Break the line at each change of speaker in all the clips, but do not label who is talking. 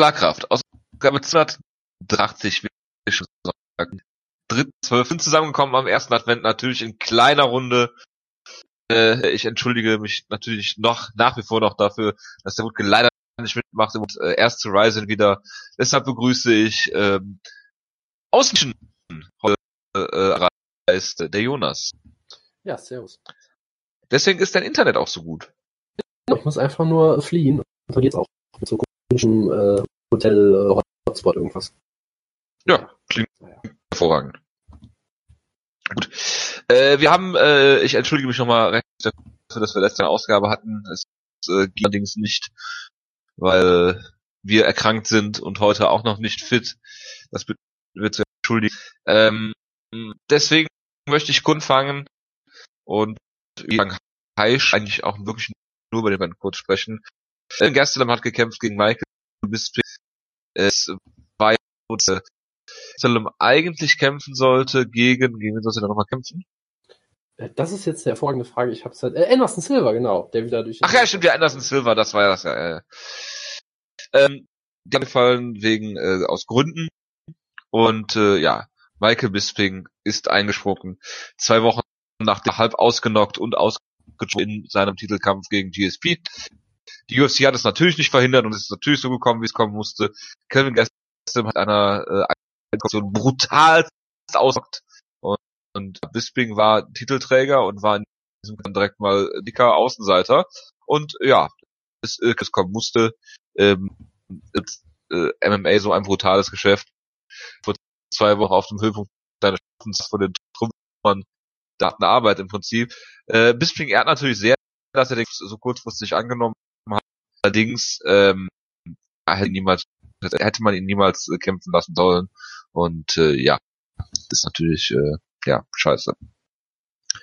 Schlagkraft. Ausgabe 280, will ich schon sagen. Dritt, zusammengekommen am ersten Advent, natürlich in kleiner Runde. Äh, ich entschuldige mich natürlich noch, nach wie vor noch dafür, dass der Wutke leider nicht mitmacht und äh, erst zu Ryzen wieder. Deshalb begrüße ich ähm, Außen heute äh, ist der Jonas.
Ja, servus.
Deswegen ist dein Internet auch so gut.
Ich muss einfach nur fliehen. Und dann geht's auch. Komischen äh, Hotel äh, Hotspot irgendwas.
Ja, klingt hervorragend. Gut. Äh, wir haben, äh, ich entschuldige mich nochmal recht dafür, dass wir letzte Ausgabe hatten. Es äh, ging allerdings nicht, weil wir erkrankt sind und heute auch noch nicht fit. Das wird zu entschuldigen. Ähm, deswegen möchte ich kundfangen und Heisch eigentlich auch wirklich nur über den beiden kurz sprechen. Äh, Gastelum hat gekämpft gegen Michael Bisping. Es war ja, Gastelum eigentlich kämpfen sollte gegen, gegen wen sollte er nochmal kämpfen?
Äh, das ist jetzt eine hervorragende Frage. Ich hab's halt, äh, Anderson Silver, genau, der wieder durch.
Ach ja, stimmt, ja, Anderson Silver, das war ja das, ja, äh. Ähm, die gefallen wegen, äh, aus Gründen. Und, äh, ja, Michael Bisping ist eingesprungen. Zwei Wochen nach der halb ausgenockt und ausgejoint in seinem Titelkampf gegen GSP. Die UFC hat es natürlich nicht verhindert und es ist natürlich so gekommen, wie es kommen musste. Kelvin Gastelum hat einer äh, so brutal ausgenockt und, und Bisping war Titelträger und war in diesem Kampf direkt mal dicker Außenseiter. Und ja, es, äh, es kommen musste. Ähm, ist, äh, MMA so ein brutales Geschäft. Vor zwei Wochen auf dem Höhepunkt seines Schaffens von den Trümmern der harten Arbeit im Prinzip. Äh, Bisping ehrt natürlich sehr, dass er den so kurzfristig angenommen. Allerdings ähm, hätte, niemals, hätte man ihn niemals äh, kämpfen lassen sollen. Und äh, ja, ist natürlich äh, ja scheiße.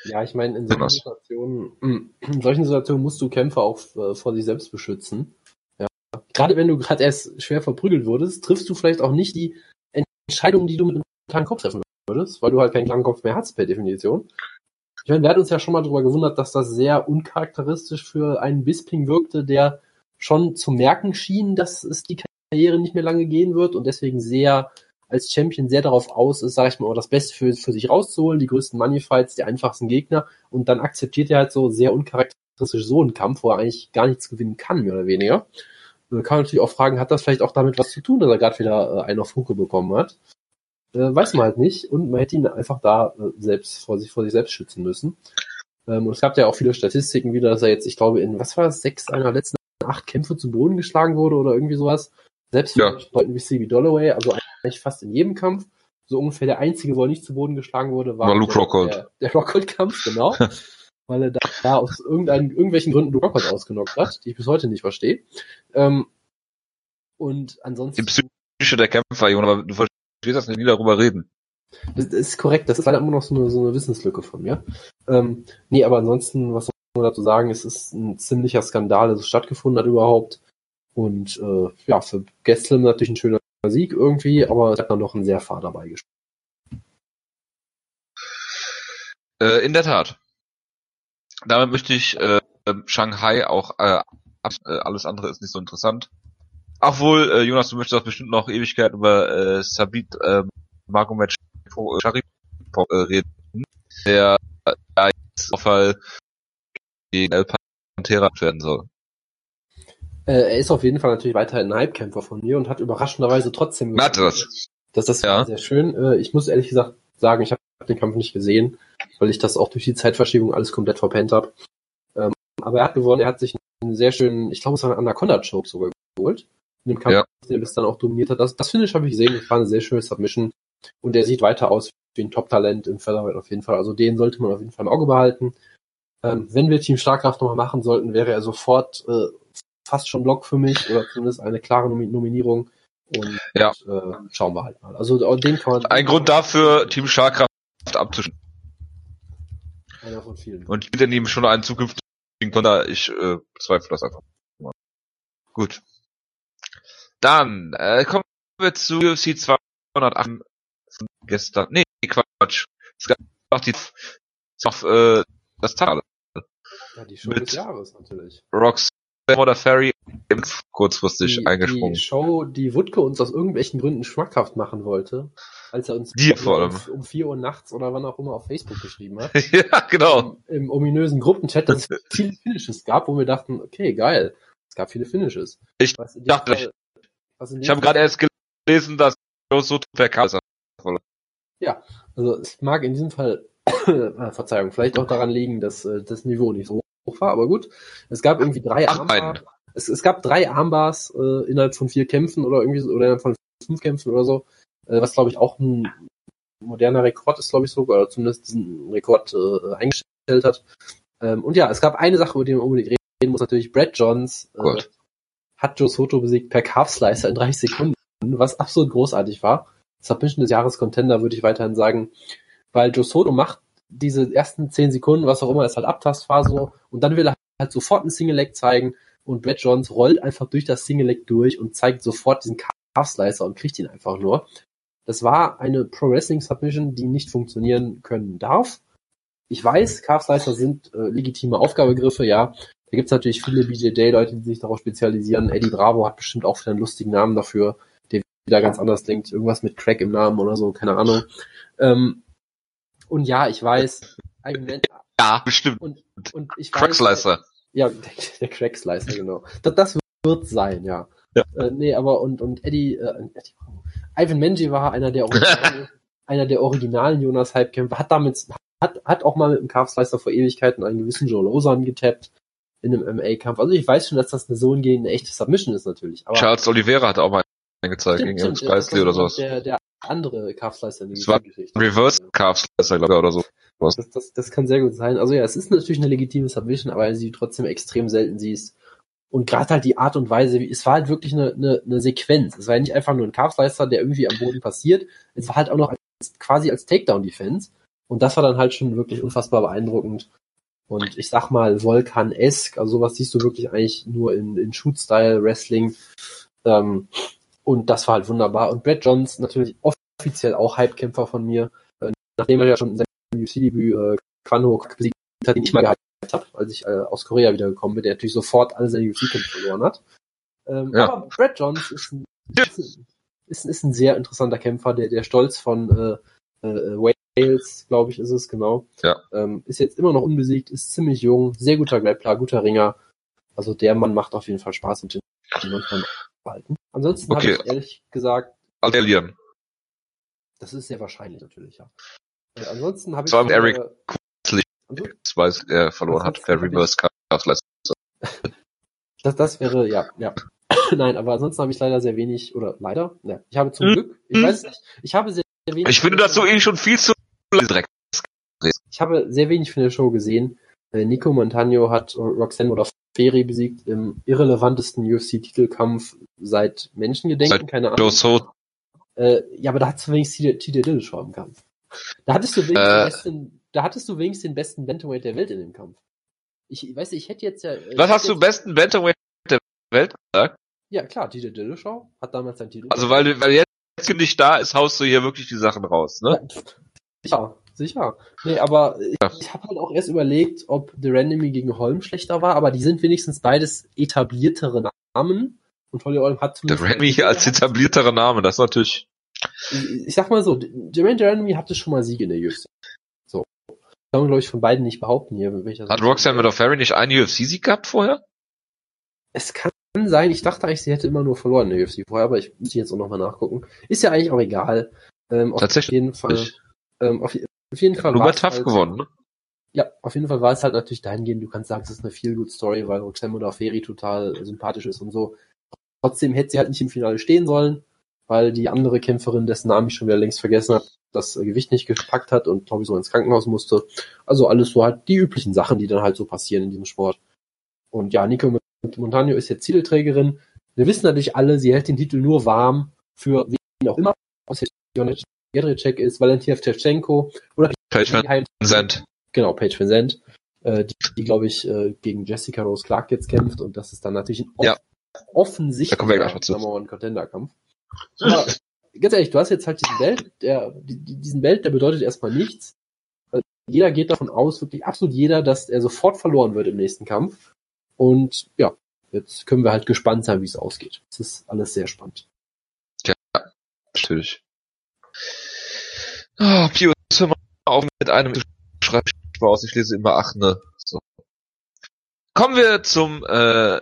Ja, ich meine, in solchen Situationen, in solchen Situationen musst du Kämpfer auch äh, vor sich selbst beschützen. Ja. Gerade wenn du gerade erst schwer verprügelt wurdest, triffst du vielleicht auch nicht die Entscheidung, die du mit einem klaren Kopf treffen würdest, weil du halt keinen klaren Kopf mehr hast per Definition. Ich meine, wir hatten uns ja schon mal darüber gewundert, dass das sehr uncharakteristisch für einen Bisping wirkte, der schon zu merken schien, dass es die Karriere nicht mehr lange gehen wird und deswegen sehr als Champion sehr darauf aus ist, sag ich mal, das Beste für, für sich rauszuholen, die größten Moneyfights, die einfachsten Gegner und dann akzeptiert er halt so sehr uncharakteristisch so einen Kampf, wo er eigentlich gar nichts gewinnen kann, mehr oder weniger. Man kann natürlich auch fragen, hat das vielleicht auch damit was zu tun, dass er gerade wieder äh, einen auf Hucke bekommen hat? Äh, weiß man halt nicht und man hätte ihn einfach da äh, selbst vor sich vor sich selbst schützen müssen. Ähm, und es gab ja auch viele Statistiken wieder, dass er jetzt, ich glaube, in was war das, sechs einer letzten acht Kämpfe zu Boden geschlagen wurde oder irgendwie sowas. Selbst für ja. Leuten wie Stevie Dolloway, also eigentlich fast in jedem Kampf. So ungefähr der einzige, wo er nicht zu Boden geschlagen wurde, war,
war Luke Rockhold.
Der, der Rockhold-Kampf, genau. weil er da, da aus irgendwelchen Gründen Luke Rockhold ausgenockt hat, die ich bis heute nicht verstehe. Ähm, und ansonsten.
Die Psyche der Kämpfer, Junge, aber du verstehst das nicht, nie darüber reden.
Das ist korrekt, das ist leider immer noch so eine, so eine Wissenslücke von mir. Ähm, nee, aber ansonsten, was man dazu sagen, es ist ein ziemlicher Skandal, dass es stattgefunden hat überhaupt. Und äh, ja, für Gastelum natürlich ein schöner Sieg irgendwie, aber es hat dann noch ein sehr fader beigespielt.
Äh, in der Tat. Damit möchte ich äh, Shanghai auch äh, äh, alles andere ist nicht so interessant. Obwohl, äh, Jonas, du möchtest bestimmt noch Ewigkeit über äh, Sabit äh, Magomed Sharif äh, reden, der ja, jetzt auf Fall gegen El Pantera werden soll.
Äh, er ist auf jeden Fall natürlich weiterhin ein Hypekämpfer von mir und hat überraschenderweise trotzdem
gesagt, das.
Das ist ja. sehr schön. Äh, ich muss ehrlich gesagt sagen, ich habe den Kampf nicht gesehen, weil ich das auch durch die Zeitverschiebung alles komplett verpennt habe. Ähm, aber er hat gewonnen, er hat sich einen sehr schönen, ich glaube es war ein Anaconda-Choke sogar geholt. In dem Kampf, ja. den bis dann auch dominiert hat. Das, das Finish habe ich gesehen, das war eine sehr schöne Submission. Und er sieht weiter aus wie ein Top-Talent im Featherweight auf jeden Fall. Also den sollte man auf jeden Fall im Auge behalten. Ähm, wenn wir Team Starkraft nochmal machen sollten, wäre er sofort äh, fast schon Block für mich oder zumindest eine klare Nominierung. Und ja. äh, schauen wir halt mal. Also den kann man.
Ein Grund dafür, Team Starkraft abzuschließen. Einer von vielen. Und ich bitte ihm schon einen zukünftigen Konter. Ich äh, bezweifle das einfach. Gut. Dann äh, kommen wir zu UFC 208 von gestern. Nee, Quatsch. Es gab noch die auf, äh, das Tal.
Ja, die Show des Jahres natürlich.
Rox oder Ferry kurzfristig
die,
eingesprungen.
Die Show, die Wutke uns aus irgendwelchen Gründen schmackhaft machen wollte, als er uns
Die vor allem.
um 4 Uhr nachts oder wann auch immer auf Facebook geschrieben hat.
ja, genau.
Im, Im ominösen Gruppenchat, dass es viele Finishes gab, wo wir dachten, okay, geil. Es gab viele Finishes.
Ich dachte,
Fall- dem
Ich habe gerade erst gelesen, dass Soto per Kaiser
Also es mag in diesem Fall, Verzeihung, vielleicht auch daran liegen, dass äh, das Niveau nicht so hoch war, aber gut. Es gab irgendwie drei
Ach,
Armbar,
einen.
es, es gab drei Armbars äh, innerhalb von vier Kämpfen oder irgendwie so, oder innerhalb von fünf Kämpfen oder so, äh, was glaube ich auch ein moderner Rekord ist, glaube ich sogar, oder zumindest diesen Rekord äh, eingestellt hat. Ähm, und ja, es gab eine Sache, über die man unbedingt reden muss, natürlich Brad Johns äh, hat Joe Soto besiegt per Calf Slicer in 30 Sekunden, was absolut großartig war. Submission des Jahres Contender würde ich weiterhin sagen, weil Joe Soto macht diese ersten 10 Sekunden, was auch immer, ist halt Abtastphase und dann will er halt sofort ein Single Leg zeigen und Brad Johns rollt einfach durch das Single Leg durch und zeigt sofort diesen Calf Slicer und kriegt ihn einfach nur. Das war eine Pro Wrestling Submission, die nicht funktionieren können darf. Ich weiß, Calf Slicer sind äh, legitime Aufgabegriffe, ja. Da gibt's natürlich viele BJJ-Leute, die sich darauf spezialisieren. Eddie Bravo hat bestimmt auch einen lustigen Namen dafür, der wieder ganz anders denkt. Irgendwas mit Crack im Namen oder so, keine Ahnung. Ähm, und ja, ich weiß, Men-
Ja, bestimmt.
und, und ich weiß,
Crackslicer.
ja, der, der Crack Slicer, genau. Das, das wird sein, ja.
Ja.
Äh, nee, aber und, und Eddie, äh, Eddie Ivan Menji war einer der einer der originalen Jonas Hype-Kämpfer, hat damit, hat, hat auch mal mit dem Calf Slicer vor Ewigkeiten einen gewissen Joe Lozan getappt in einem MA-Kampf. Also ich weiß schon, dass das eine so eine echte Submission ist natürlich. Aber
Charles Oliveira hat auch mal eingezeigt
Stimmt,
gegen
stimmt,
Geisley oder sowas.
Der, der andere Calf Slicer in der
Es war
Geschichte.
Reverse Calfslicer, glaube ich, oder so.
Das, das, das kann sehr gut sein. Also ja, es ist natürlich eine legitime Submission, aber sie trotzdem extrem selten siehst. Und gerade halt die Art und Weise, wie, es war halt wirklich eine, eine, eine Sequenz. Es war ja nicht einfach nur ein Calfslicer, der irgendwie am Boden passiert. Es war halt auch noch als, quasi als Takedown-Defense. Und das war dann halt schon wirklich unfassbar beeindruckend. Und ich sag mal, Volkan-esque, also sowas siehst du wirklich eigentlich nur in, in Shoot-Style-Wrestling. Ähm, und das war halt wunderbar. Und Brad Johns natürlich offiziell auch Hype-Kämpfer von mir. Äh, nachdem er ja schon in seinem UFC-Debüt äh, Kwan Ho besiegt hat, den ich mal gehypt habe, als ich äh, aus Korea wiedergekommen bin, der natürlich sofort alle seine UFC-Kämpfe verloren hat. Ähm,
Ja.
Aber Brad Johns ist ein, ist, ist, ein sehr interessanter Kämpfer, der, der Stolz von äh, äh, Wales, glaube ich, ist es, genau.
Ja.
Ähm, ist jetzt immer noch unbesiegt, ist ziemlich jung, sehr guter Grappler, guter Ringer. Also der Mann macht auf jeden Fall Spaß und den man behalten. Ansonsten
Okay.
habe ich ehrlich gesagt,
Alien.
Das ist sehr wahrscheinlich natürlich, ja. Äh, ansonsten habe ich
Vor allem Eric Kurzlich.
ansonsten-
Weiß, er verloren hat per Reverse.
Das, das wäre, ja, ja. Nein, aber ansonsten habe ich leider sehr wenig, oder leider, ja, ich habe zum
Hm.
Glück, ich weiß es nicht, ich habe sehr, sehr wenig.
Ich finde, dass du ihn schon viel zu direkt.
Ich habe sehr wenig von der Show gesehen. Äh, Nico Montano hat Roxanne oder Ferry besiegt im irrelevantesten UFC-Titelkampf seit Menschengedenken,
Seit
keine
Joe
Ahnung.
Soto.
Äh, ja, aber da hattest du wenigstens TJ Dillashaw im Kampf. Da hattest du wenigstens,
Äh.
den besten, da hattest du wenigstens den besten Bantamweight der Welt in dem Kampf. Ich weiß, ich hätte jetzt ja. äh,
Was hast du besten Bantamweight der Welt gesagt?
Ja, klar, TJ Dillashaw hat damals seinen Titel.
Also weil, weil jetzt nicht da ist, haust du hier wirklich die Sachen raus, ne?
Ja, sicher, sicher. Nee, aber ich,
Ja.
ich habe halt auch erst überlegt, ob The Randomy gegen Holm schlechter war, aber die sind wenigstens beides etabliertere Namen. Und Holly Holm hat zumindest-
Remy hier als etablierterer Name, das ist natürlich.
Ich, ich sag mal so, Jermaine Jeremy hatte schon mal Siege in der UFC. So. Kann man, glaube ich, von beiden nicht behaupten hier.
Hat Roxanne Ferry nicht einen UFC-Sieg gehabt vorher?
Es kann sein, ich dachte eigentlich, sie hätte immer nur verloren in der UFC vorher, aber ich muss jetzt auch nochmal nachgucken. Ist ja eigentlich auch egal. Ähm, auf
Tatsächlich.
jeden Fall. Ähm, auf, auf jeden Fall es
Tough
halt,
gewonnen, ne?
Ja, auf jeden Fall war es halt natürlich dahingehend, du kannst sagen, es ist eine feel good Story, weil Roxanne Modafferi total sympathisch ist und so. Trotzdem hätte sie halt nicht im Finale stehen sollen, weil die andere Kämpferin, dessen Namen ich schon wieder längst vergessen habe, das Gewicht nicht gepackt hat und ich so ins Krankenhaus musste. Also alles so halt die üblichen Sachen, die dann halt so passieren in diesem Sport. Und ja, Nico Montano ist jetzt Titelträgerin. Wir wissen natürlich alle, sie hält den Titel nur warm für wen auch immer. Jonet Jedrzejczyk ist, Valentina Shevchenko oder
Page Vincent.
Genau, Paige Vincent, äh, die, die glaube ich, äh, gegen Jessica Rose Clark jetzt kämpft und das ist dann natürlich ein off
Ja.
offensichtlicher. Number One Contender Kampf. Aber ganz ehrlich, du hast jetzt halt diesen Belt, der, die, die- diesen Belt, der bedeutet erstmal nichts. Weil Jeder geht davon aus, wirklich absolut jeder, dass er sofort verloren wird im nächsten Kampf. Und ja, Jetzt können wir halt gespannt sein, wie es ausgeht. Es ist alles sehr spannend.
Ja, natürlich. Oh, Pius, hör mal auf mit einem Schreibspaß. Ich lese immer acht, ne? So. Kommen wir zum äh,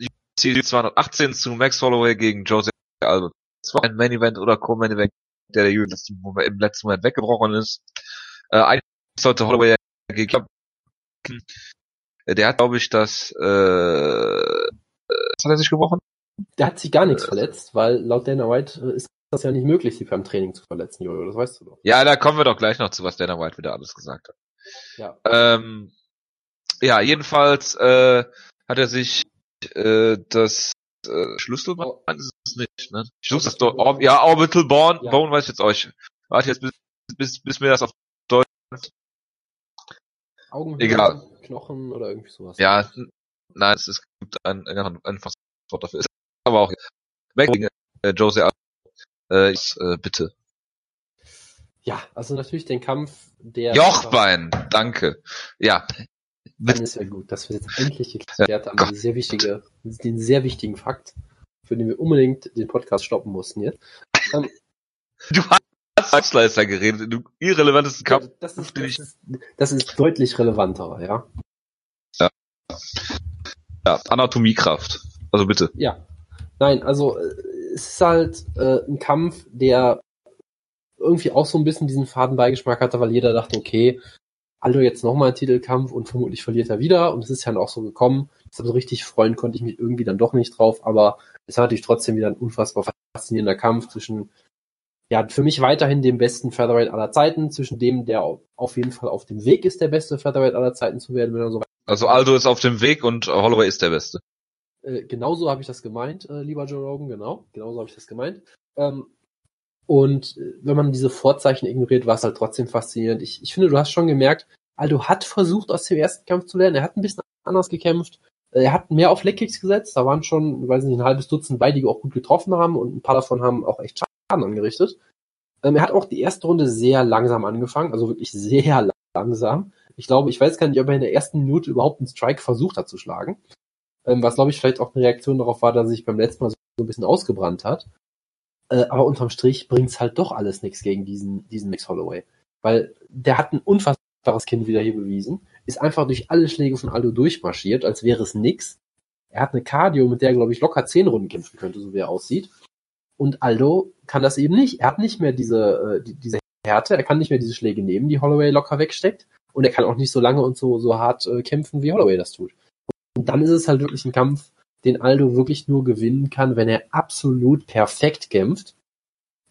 UFC 218 zu Max Holloway gegen Jose Aldo. Das war ein Main Event oder Co-Main Event, der der UFC im letzten Moment weggebrochen ist. Äh, eigentlich sollte Holloway gegen der hat, glaube ich, das, äh, was hat er sich gebrochen?
Der hat sich gar nichts verletzt, weil laut Dana White äh, ist das ja nicht möglich, sich beim Training zu verletzen, Jojo, das weißt du doch.
Ja, da kommen wir doch gleich noch zu, was Dana White wieder alles gesagt hat.
Ja.
Ähm, ja, jedenfalls äh, hat er sich äh, das äh, Schlüsselbein
Oh.
ist es nicht, ne? Ich suche das doch. Or ja, Orbital Bone,
Ja.
Bone weiß ich jetzt euch. Warte jetzt, bis, bis, bis mir das auf
Augenhöhle,
Egal.
Knochen oder irgendwie sowas.
Ja, nein, es, es gibt ein, ein, ein Wort dafür. Ist aber auch weg äh, Jose. Äh, ist, äh, bitte.
Ja, also natürlich den Kampf der
Jochbein, danke. Ja,
Dann ist ja gut, dass wir jetzt endlich geklärt haben, den sehr wichtige, den sehr wichtigen Fakt, für den wir unbedingt den Podcast stoppen mussten jetzt.
du hast Salzleister geredet, du irrelevantesten Kampf.
das, ist, das, ist, das ist deutlich relevanter, ja.
Ja, Anatomiekraft. Also bitte.
Ja. Nein, also äh, es ist halt äh, ein Kampf, der irgendwie auch so ein bisschen diesen Fadenbeigeschmack hatte, weil jeder dachte, okay, Aldo jetzt nochmal Titelkampf und vermutlich verliert er wieder und es ist ja dann auch so gekommen. Deshalb so richtig freuen konnte ich mich irgendwie dann doch nicht drauf, aber es war natürlich trotzdem wieder ein unfassbar faszinierender Kampf zwischen, ja, für mich weiterhin dem besten Featherweight aller Zeiten, zwischen dem, der au- auf jeden Fall auf dem Weg ist, der beste Featherweight aller Zeiten zu werden, wenn er so
Also Aldo ist auf dem Weg und Holloway ist der Beste.
Äh, genauso habe ich das gemeint, äh, lieber Joe Rogan, genau. Genauso habe ich das gemeint. Ähm, und äh, wenn man diese Vorzeichen ignoriert, war es halt trotzdem faszinierend. Ich, ich finde, du hast schon gemerkt, Aldo hat versucht, aus dem ersten Kampf zu lernen. Er hat ein bisschen anders gekämpft. Äh, Er hat mehr auf Leckkicks gesetzt. Da waren schon, weiß nicht, ein halbes Dutzend bei, die auch gut getroffen haben. Und ein paar davon haben auch echt Schaden angerichtet. Ähm, er hat auch die erste Runde sehr langsam angefangen. Also wirklich sehr langsam. Ich glaube, ich weiß gar nicht, ob er in der ersten Minute überhaupt einen Strike versucht hat zu schlagen. Ähm, was, glaube ich, vielleicht auch eine Reaktion darauf war, dass er sich beim letzten Mal so ein bisschen ausgebrannt hat. Äh, aber unterm Strich bringt's halt doch alles nichts gegen diesen, diesen Max Holloway. Weil der hat ein unfassbares Kind wieder hier bewiesen, ist einfach durch alle Schläge von Aldo durchmarschiert, als wäre es nix. Er hat eine Cardio, mit der er, glaube ich, locker zehn Runden kämpfen könnte, so wie er aussieht. Und Aldo kann das eben nicht. Er hat nicht mehr diese, äh, die, diese Härte, er kann nicht mehr diese Schläge nehmen, die Holloway locker wegsteckt. Und er kann auch nicht so lange und so, so hart äh, kämpfen, wie Holloway das tut. Und dann ist es halt wirklich ein Kampf, den Aldo wirklich nur gewinnen kann, wenn er absolut perfekt kämpft.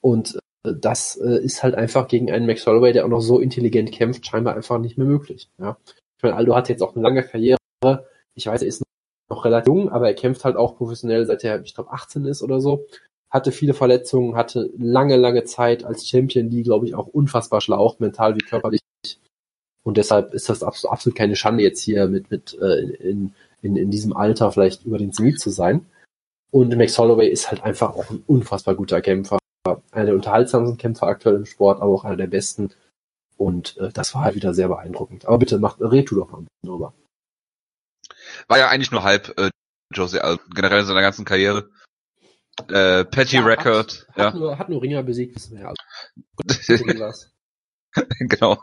Und äh, das äh, ist halt einfach gegen einen Max Holloway, der auch noch so intelligent kämpft, scheinbar einfach nicht mehr möglich. Ja. Ich meine, Aldo hat jetzt auch eine lange Karriere. Ich weiß, er ist noch relativ jung, aber er kämpft halt auch professionell, seit er, ich glaube, 18 ist oder so. Hatte viele Verletzungen, hatte lange, lange Zeit als Champion, die, glaube ich, auch unfassbar schlaucht, mental wie körperlich. Und deshalb ist das absolut, keine Schande, jetzt hier mit, mit äh, in, in diesem Alter vielleicht über den Zenit zu sein. Und Max Holloway ist halt einfach auch ein unfassbar guter Kämpfer. Einer der unterhaltsamsten Kämpfer aktuell im Sport, aber auch einer der besten. Und äh, das war halt wieder sehr beeindruckend. Aber bitte, mach, red du doch mal ein bisschen drüber.
War ja eigentlich nur halb äh, Jose Aldo, generell in seiner ganzen Karriere. Äh, Petty
Ja,
Record,
Hat,
ja.
hat, nur, hat nur Ringer besiegt, wissen wir ja. Also,
genau.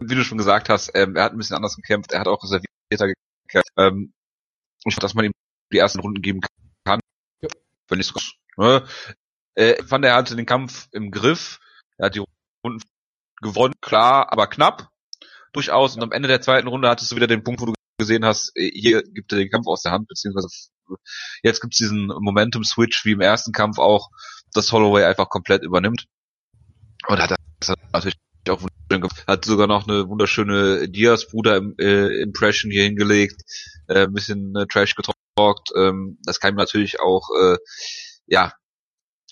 Wie du schon gesagt hast, ähm, er hat ein bisschen anders gekämpft, er hat auch reservierter gekämpft. Ähm, ich dass man ihm die ersten Runden geben kann.
Ja.
Wenn nicht so ne? äh, ich fand, er hatte den Kampf im Griff. Er hat die Runden gewonnen, klar, aber knapp. Durchaus. Und am Ende der zweiten Runde hattest du wieder den Punkt, wo du gesehen hast, äh, hier gibt er den Kampf aus der Hand, beziehungsweise jetzt gibt's diesen Momentum-Switch, wie im ersten Kampf auch, dass Holloway einfach komplett übernimmt. Und hat das natürlich auch wunderschön gemacht. Hat sogar noch eine wunderschöne Diaz-Bruder-Impression hier hingelegt, äh, ein bisschen äh, Trash getalkt. Ähm, das kann ihm natürlich auch, äh, ja,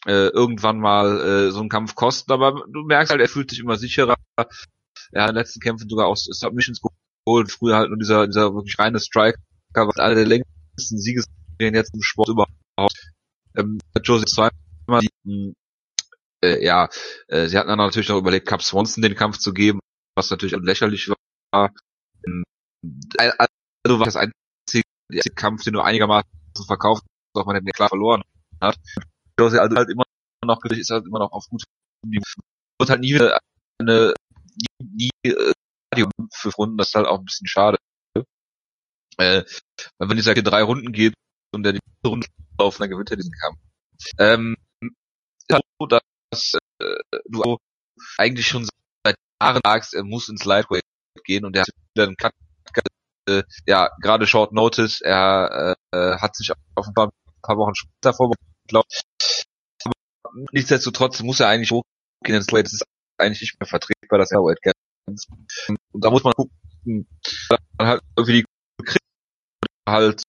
äh, irgendwann mal äh, so einen Kampf kosten, aber du merkst halt, er fühlt sich immer sicherer. Er hat in den letzten Kämpfen sogar auch Submissions geholt. Früher halt nur dieser, dieser wirklich reine Striker, was einer der längsten Siegesserien jetzt im Sport überhaupt. Ähm, Josie zweimal die, äh, ja, äh, sie hatten dann natürlich noch überlegt, Cap Swanson den Kampf zu geben, was natürlich lächerlich war. Ähm, Also war das einzige der Kampf, den du einigermaßen verkauft, auch man den klar verloren hat. Also halt immer noch, ist halt immer noch auf gut wird halt nie eine, nie, nie äh, für Runden, das ist halt auch ein bisschen schade. Äh, weil wenn es halt drei Runden geht und der die Runde laufen, dann gewinnt er diesen Kampf. Ähm, ist halt so, dass äh, du eigentlich schon seit Jahren sagst, er muss ins Lightweight gehen und er hat wieder einen Cut, äh, ja, gerade Short Notice, er äh, hat sich auf ein paar, ein paar Wochen später vorbereitet, nichtsdestotrotz muss er eigentlich hochgehen ins Lightweight, das ist eigentlich nicht mehr vertretbar, dass er Lightweight geht. Und da muss man gucken, dann halt irgendwie die halt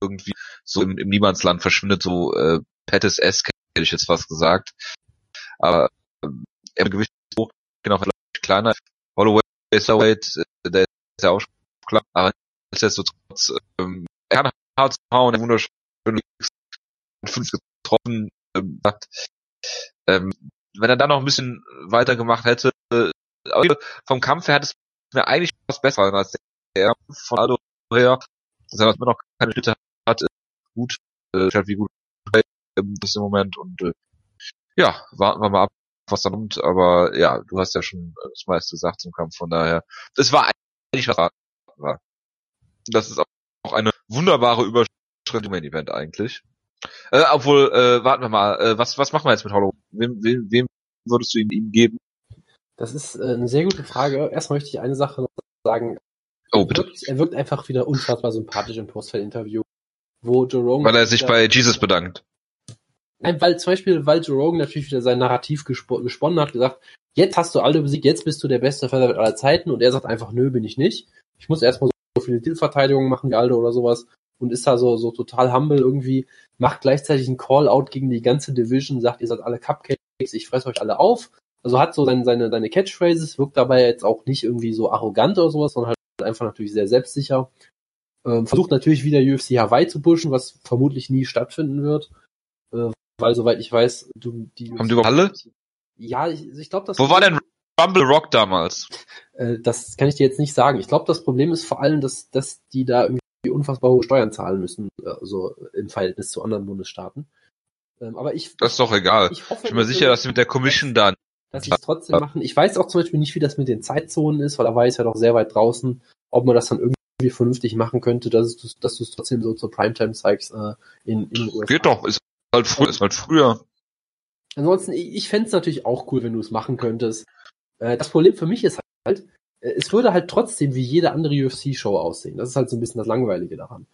irgendwie so im, im Niemandsland verschwindet, so äh, Pettis S hätte ich jetzt fast gesagt. Aber ähm, er Gewicht hoch, genau, kleiner. Holloway ist der Weight, äh, der ist ja auch klar, aber nichtsdestotrotz, ähm, er kann hart hauen, er wunderschön fünf getroffen, ähm, hat, ähm, wenn er dann noch ein bisschen weitergemacht hätte, äh, vom Kampf her hat es mir eigentlich was besser als der von Aldo her, dass er noch keine Schritte hat, gut, äh, wie gut ähm, das im Moment und äh, ja, warten wir mal ab, was dann kommt, aber ja, du hast ja schon das meiste gesagt zum Kampf, von daher, das war eigentlich was war. Das ist auch eine wunderbare Überschrift im Main Event eigentlich. Äh, obwohl, äh, warten wir mal, äh, was, was machen wir jetzt mit Hollow? Wem, wem, wem würdest du ihm, ihm geben?
Das ist äh, eine sehr gute Frage. Erst möchte ich eine Sache noch sagen.
Oh, bitte.
Er wirkt, er wirkt einfach wieder unfassbar sympathisch im Postfeld-Interview, wo Joe Rogan...
Weil er sich bei Jesus bedankt.
Weil zum Beispiel, weil Joe Rogan natürlich wieder sein Narrativ gesp gesponnen hat, gesagt, jetzt hast du alle besiegt, jetzt bist du der beste Featherweight aller Zeiten und er sagt einfach, nö, bin ich nicht. Ich muss erstmal so viele Titelverteidigungen machen wie Aldo oder sowas und ist da so, so total humble irgendwie, macht gleichzeitig einen Call-out gegen die ganze Division, sagt, ihr seid alle Cupcakes, ich fress euch alle auf. Also hat so seine, seine, seine Catchphrases, wirkt dabei jetzt auch nicht irgendwie so arrogant oder sowas, sondern halt einfach natürlich sehr selbstsicher. Ähm, versucht natürlich wieder UFC Hawaii zu pushen, was vermutlich nie stattfinden wird. Äh, weil soweit ich weiß, du die
Haben die überhaupt alle?
Ja, ich, ich glaube, das
Wo war denn Rumble Rock damals?
Äh, das kann ich dir jetzt nicht sagen. Ich glaube, das Problem ist vor allem, dass dass die da irgendwie unfassbar hohe Steuern zahlen müssen, also im Verhältnis zu anderen Bundesstaaten. Ähm, aber ich
Das ist doch egal.
ich, hoffe,
Ich bin mir sicher, dass sie mit der Commission dann
dass sie es trotzdem machen. Ich weiß auch zum Beispiel nicht, wie das mit den Zeitzonen ist, weil da war es ja doch sehr weit draußen, ob man das dann irgendwie vernünftig machen könnte, dass du dass du es trotzdem so zur Primetime zeigst äh, in, in den USA.
geht doch, ist halt früher, ist halt früher.
Ansonsten, ich, fände es natürlich auch cool, wenn du es machen könntest. Äh, das Problem für mich ist halt, äh, es würde halt trotzdem wie jede andere UFC-Show aussehen. Das ist halt so ein bisschen das Langweilige daran.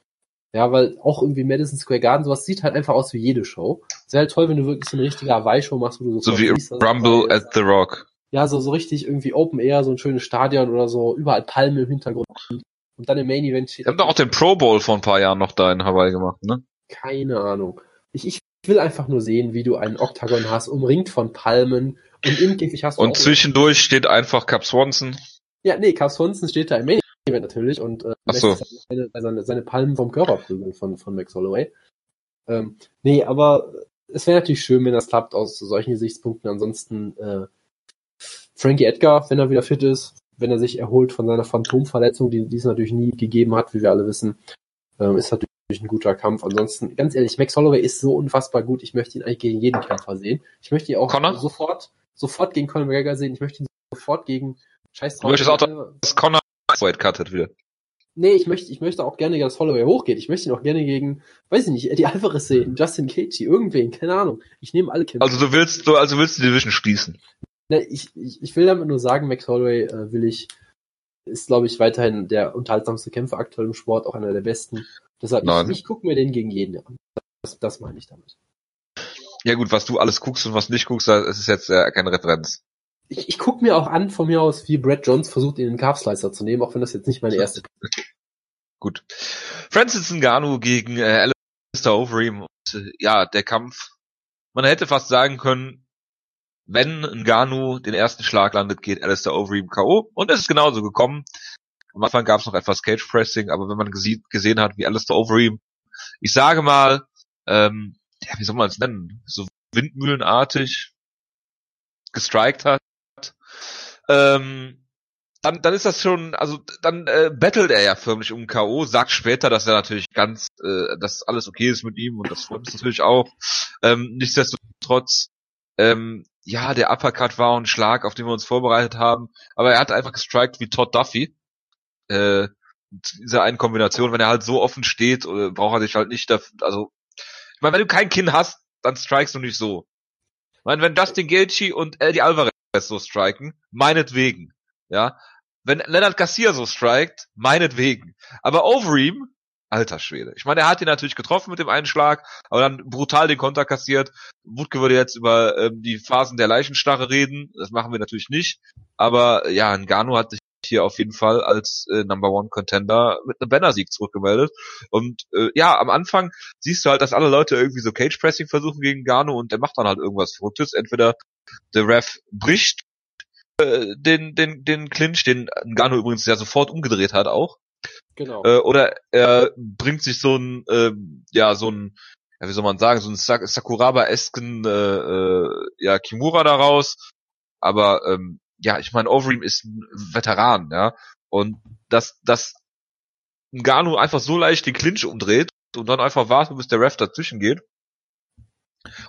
Ja, weil auch irgendwie Madison Square Garden, sowas sieht halt einfach aus wie jede Show. Es wäre halt toll, wenn du wirklich so eine richtige Hawaii-Show machst, wo du
So wie
siehst,
Rumble at the Rock.
Ja, so, so richtig irgendwie Open Air, so ein schönes Stadion oder so, überall Palmen im Hintergrund. Und dann im Main Event steht.
Die haben doch auch den Pro Bowl vor ein paar Jahren noch da in Hawaii gemacht, ne?
Keine Ahnung. Ich, ich will einfach nur sehen, wie du einen Oktagon hast, umringt von Palmen und im Käfig hast du
Und zwischendurch steht einfach Cap Swanson.
Ja, nee, Carl Swanson steht da im Main Event natürlich und äh,
so.
seine, seine, seine Palmen vom Körper prügeln von, von Max Holloway. Ähm, nee, aber es wäre natürlich schön, wenn das klappt aus solchen Gesichtspunkten. Ansonsten äh, Frankie Edgar, wenn er wieder fit ist, wenn er sich erholt von seiner Phantomverletzung, die, die es natürlich nie gegeben hat, wie wir alle wissen, ähm, ist natürlich ein guter Kampf. Ansonsten, ganz ehrlich, Max Holloway ist so unfassbar gut. Ich möchte ihn eigentlich gegen jeden Kämpfer sehen. Ich möchte ihn auch
Conor?
sofort, sofort gegen Conor McGregor sehen. Ich möchte ihn sofort gegen Scheiß
Du möchtest auch, dass Connor White cuttet wieder.
Nee, ich möchte, ich möchte auch gerne, dass Holloway hochgeht. Ich möchte ihn auch gerne gegen, weiß ich nicht, Eddie Alvarez sehen, Justin Gaethje, irgendwen, keine Ahnung. Ich nehme alle Kämpfe.
Also du willst, du, also willst du die Division schließen.
Ne, ich, ich, ich will damit nur sagen, Max Holloway äh, will ich, ist glaube ich weiterhin der unterhaltsamste Kämpfer aktuell im Sport, auch einer der besten. Deshalb,
Nein.
ich, ich gucke mir den gegen jeden an. Das, das meine ich damit.
Ja gut, was du alles guckst und was nicht guckst, das ist jetzt äh, keine Referenz.
Ich, ich gucke mir auch an von mir aus, wie Brad Jones versucht, ihn in den Calf Slicer zu nehmen, auch wenn das jetzt nicht meine erste.
Gut. Francis Ngannou gegen äh, Alistair Overeem. Und, äh, ja, der Kampf. Man hätte fast sagen können, wenn Ngannou den ersten Schlag landet, geht Alistair Overeem K.O. Und es ist genauso gekommen. Am Anfang gab es noch etwas Cage Pressing, aber wenn man gese gesehen hat, wie Alistair Overeem, ich sage mal, ähm, ja, wie soll man es nennen, so windmühlenartig gestrikt hat, ähm, dann, dann ist das schon, also dann äh, battelt er ja förmlich um K.O., sagt später, dass er natürlich ganz, äh, dass alles okay ist mit ihm und das freut uns natürlich auch. Ähm, nichtsdestotrotz, ähm, ja, der Uppercut war ein Schlag, auf den wir uns vorbereitet haben, aber er hat einfach gestrikt wie Todd Duffy. Äh, diese einen Kombination, wenn er halt so offen steht, äh, braucht er sich halt nicht dafür, also, ich meine, wenn du kein Kinn hast, dann strikest du nicht so. Ich meine, wenn Dustin Gaethje und Eddie Alvarez so striken, meinetwegen, ja. Wenn Leonard Garcia so strikt, meinetwegen. Aber Overeem, alter Schwede. Ich meine, er hat ihn natürlich getroffen mit dem einen Schlag, aber dann brutal den Konter kassiert. Wutke würde jetzt über ähm, die Phasen der Leichenstarre reden. Das machen wir natürlich nicht. Aber ja, Ngannou hat sich hier auf jeden Fall als äh, Number One Contender mit einem Banner-Sieg zurückgemeldet. Und äh, ja, am Anfang siehst du halt, dass alle Leute irgendwie so Cage Pressing versuchen gegen Ngannou und der macht dann halt irgendwas Verrücktes. Entweder der Ref bricht äh, den den den Clinch, den Ngannou übrigens ja sofort umgedreht hat auch. Genau. Äh, oder er bringt sich so ein äh, ja so ein ja, wie soll man sagen, so ein Sak Sakuraba-esken äh, äh, ja, Kimura daraus. Aber ähm, ja, ich meine, Overeem ist ein Veteran, ja. Und dass, dass Ngannou einfach so leicht den Clinch umdreht und dann einfach wartet, bis der Ref dazwischen geht.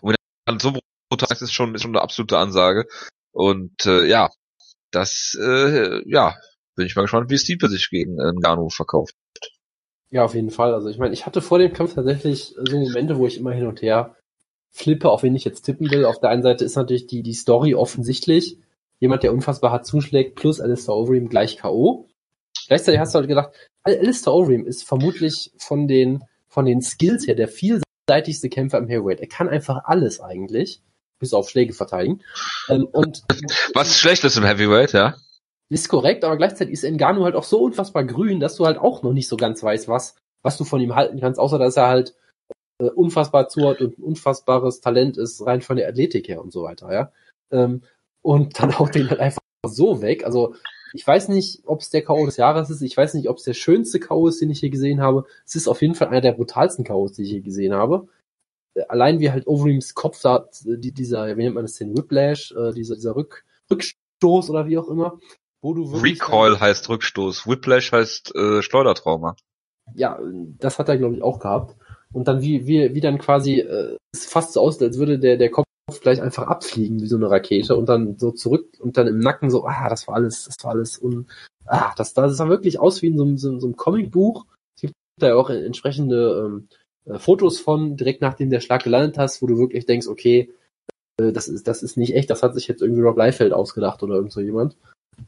Und wenn er dann so brutal ist, ist schon, ist schon eine absolute Ansage. Und äh, ja, das, äh, ja, bin ich mal gespannt, wie Stipe sich gegen äh, Ngannou verkauft.
Ja, auf jeden Fall. Also ich meine, ich hatte vor dem Kampf tatsächlich so Momente, wo ich immer hin und her flippe, auf wen ich jetzt tippen will. Auf der einen Seite ist natürlich die, die Story offensichtlich jemand, der unfassbar hart zuschlägt, plus Alistair Overeem gleich K.O. Gleichzeitig hast du halt gedacht, Alistair Overeem ist vermutlich von den, von den Skills her der vielseitigste Kämpfer im Heavyweight. Er kann einfach alles eigentlich, bis auf Schläge verteidigen.
Ähm, und Was schlecht ist im Heavyweight, ja?
Ist korrekt, aber gleichzeitig ist Engano halt auch so unfassbar grün, dass du halt auch noch nicht so ganz weißt, was, was du von ihm halten kannst, außer dass er halt äh, unfassbar zuhört und ein unfassbares Talent ist, rein von der Athletik her und so weiter, ja. Ähm, und dann haut den halt einfach so weg. Also ich weiß nicht, ob es der K.O. des Jahres ist. Ich weiß nicht, ob es der schönste K.O. ist, den ich hier gesehen habe. Es ist auf jeden Fall einer der brutalsten K.O.s, die ich hier gesehen habe. Äh, allein wie halt Overeems Kopf da, die, dieser, wie nennt man das denn, Whiplash, äh, dieser, dieser Rück, Rückstoß oder wie auch immer.
Recoil dann, heißt Rückstoß, Whiplash heißt äh, Schleudertrauma.
Ja, das hat er glaube ich auch gehabt. Und dann wie, wie, wie dann quasi, äh, es fast so aus, als würde der, der Kopf gleich einfach abfliegen wie so eine Rakete und dann so zurück und dann im Nacken so, ah, das war alles, das war alles und ah, das, das sah wirklich aus wie in so, einem, so, so einem Comicbuch. Es gibt da ja auch entsprechende ähm, äh, Fotos von, direkt nachdem der Schlag gelandet hast, wo du wirklich denkst, okay, äh, das ist, das ist nicht echt, das hat sich jetzt irgendwie Rob Liefeld ausgedacht oder irgend so jemand.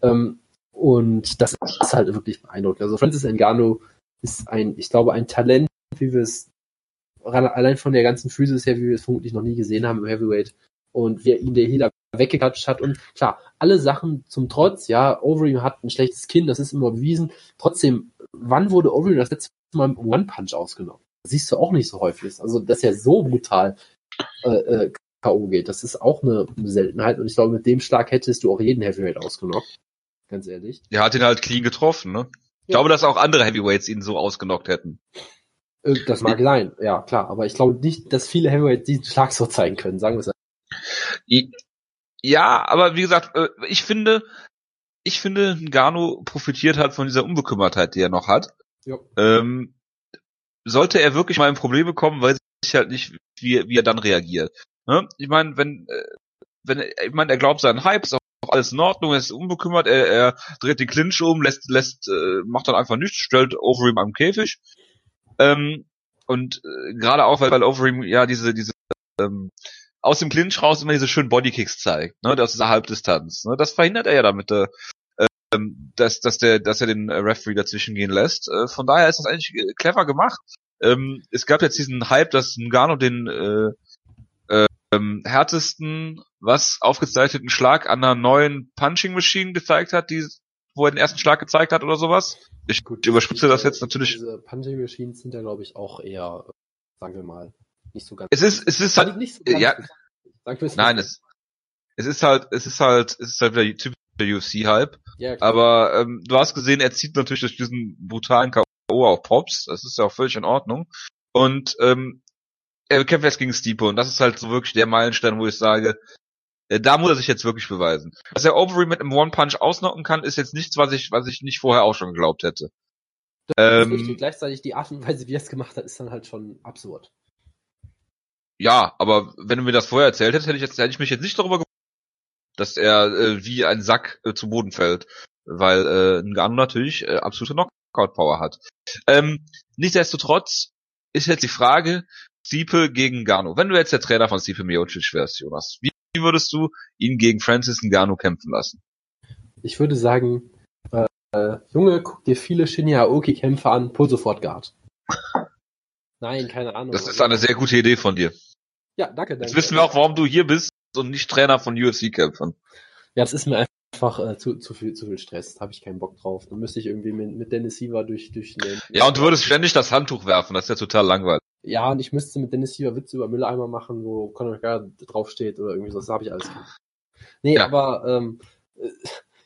Ähm, und das ist halt wirklich beeindruckend. Also Francis Ngannou ist ein, ich glaube, ein Talent, wie wir es allein von der ganzen Physis her, wie wir es vermutlich noch nie gesehen haben im Heavyweight und wer ihn der Hela weggeklatscht hat und klar, alle Sachen zum Trotz, ja, Overeem hat ein schlechtes Kinn, das ist immer bewiesen. Trotzdem, wann wurde Overeem das letzte Mal im One-Punch ausgenommen? Das siehst du auch nicht so häufig. Also, dass er so brutal äh, äh, K.O. geht, das ist auch eine Seltenheit und ich glaube, mit dem Schlag hättest du auch jeden Heavyweight ausgenockt. Ganz ehrlich.
Er hat ihn halt clean getroffen, ne? Ich ja. glaube, dass auch andere Heavyweights ihn so ausgenockt hätten.
Äh, das mag sein, ja klar, aber ich glaube nicht, dass viele Heavyweights diesen Schlag so zeigen können, sagen wir es.
Ja, aber wie gesagt, äh, ich finde, ich finde, Gano profitiert halt von dieser Unbekümmertheit, die er noch hat. Ja. Ähm, sollte er wirklich mal in Probleme kommen, weiß ich halt nicht, wie, wie er dann reagiert. Ne? Ich meine, wenn, äh, wenn, ich meine, er glaubt seinen Hype, ist auch alles in Ordnung, er ist unbekümmert, er, er dreht den Clinch um, lässt, lässt, äh, macht dann einfach nichts, stellt Overeem am Käfig ähm, und äh, gerade auch, weil, weil Overeem ja diese, diese ähm, aus dem Clinch raus immer diese schönen Bodykicks zeigt, ne, aus dieser Halbdistanz. Ne, das verhindert er ja damit, äh, ähm, dass, dass der, dass er den Referee dazwischen gehen lässt. Äh, von daher ist das eigentlich äh, clever gemacht. Ähm, es gab jetzt diesen Hype, dass Ngannou den äh, ähm, härtesten, was aufgezeichneten Schlag an einer neuen Punching Machine gezeigt hat, die wo er den ersten Schlag gezeigt hat oder sowas. Ich Gut, überspitze das jetzt natürlich. Diese
Punching Machines sind ja, glaube ich, auch eher, sagen wir mal, nicht so ganz.
Es ist, es ist halt, nicht so ganz ja, nein, es, es ist halt, es ist halt, es ist halt wieder typischer UFC-Hype. Ja, aber ähm, du hast gesehen, er zieht natürlich durch diesen brutalen K.O. auf Pops. Das ist ja auch völlig in Ordnung. Und ähm, er kämpft jetzt gegen Stipe und das ist halt so wirklich der Meilenstein, wo ich sage, Äh, da muss er sich jetzt wirklich beweisen. Dass er Overeem mit einem One-Punch ausnocken kann, ist jetzt nichts, was ich, was ich nicht vorher auch schon geglaubt hätte.
Ähm, Gleichzeitig die Art und Weise, wie er es gemacht hat, ist dann halt schon absurd.
Ja, aber wenn du mir das vorher erzählt hättest, hätte ich, jetzt, hätte ich mich jetzt nicht darüber gefreut, dass er äh, wie ein Sack äh, zu Boden fällt. Weil äh, Ngannou natürlich äh, absolute Knockout-Power hat. Ähm, nichtsdestotrotz ist jetzt die Frage, Stipe gegen Gano. Wenn du jetzt der Trainer von Stipe Miocic wärst, Jonas, wie würdest du ihn gegen Francis Ngannou kämpfen lassen?
Ich würde sagen, äh, Junge, guck dir viele Shinya Aoki-Kämpfe an, pull sofort Guard. Nein, keine Ahnung.
Das ist eine sehr gute Idee von dir.
Ja, danke, danke.
Jetzt wissen wir auch, warum du hier bist und nicht Trainer von UFC-Kämpfern.
Ja, das ist mir einfach äh, zu, zu, viel, zu viel Stress. Da habe ich keinen Bock drauf. Dann müsste ich irgendwie mit, mit Dennis Siever durch, durch den,
Ja, und du würdest ständig das Handtuch werfen. Das ist ja total langweilig.
Ja, und ich müsste mit Dennis Siever Witze über Mülleimer machen, wo Conor McGregor draufsteht oder irgendwie so. Das habe ich alles. Nee, ja. aber ähm, äh,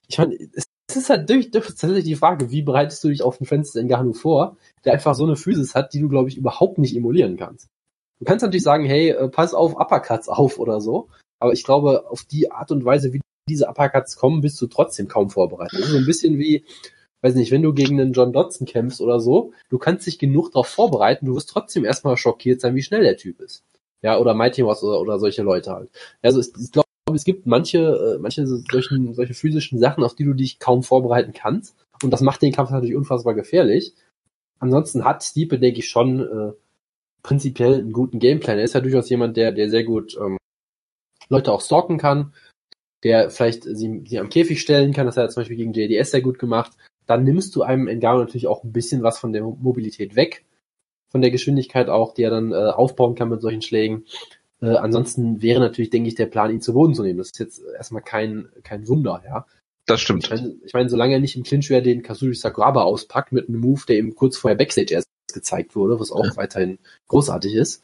ich meine, es es ist halt durch, durch tatsächlich die Frage, wie bereitest du dich auf einen Francis Ngannou vor, der einfach so eine Physis hat, die du, glaube ich, überhaupt nicht emulieren kannst. Du kannst natürlich sagen, hey, äh, pass auf Uppercuts auf oder so, aber ich glaube, auf die Art und Weise, wie diese Uppercuts kommen, bist du trotzdem kaum vorbereitet. Das ist so ein bisschen wie, weiß nicht, wenn du gegen einen John Dodson kämpfst oder so, du kannst dich genug darauf vorbereiten, du wirst trotzdem erstmal schockiert sein, wie schnell der Typ ist. Ja, oder Mighty Mouse oder, oder solche Leute halt. Also ich, ich glaube, es gibt manche, äh, manche solchen, solche physischen Sachen, auf die du dich kaum vorbereiten kannst. Und das macht den Kampf natürlich unfassbar gefährlich. Ansonsten hat Stiepe, denke ich, schon äh, prinzipiell einen guten Gameplan. Er ist ja durchaus jemand, der, der sehr gut ähm, Leute auch stalken kann, der vielleicht sie, sie am Käfig stellen kann. Das hat er zum Beispiel gegen JDS sehr gut gemacht. Dann nimmst du einem Engano natürlich auch ein bisschen was von der Mobilität weg, von der Geschwindigkeit auch, die er dann äh, aufbauen kann mit solchen Schlägen. Äh, ansonsten wäre natürlich, denke ich, der Plan, ihn zu Boden zu nehmen. Das ist jetzt erstmal kein, kein Wunder, ja.
Das stimmt.
Ich meine, ich mein, solange er nicht im Clinch wäre, den Kazushi Sakuraba auspackt mit einem Move, der ihm kurz vorher Backstage erst gezeigt wurde, was auch ja. weiterhin großartig ist.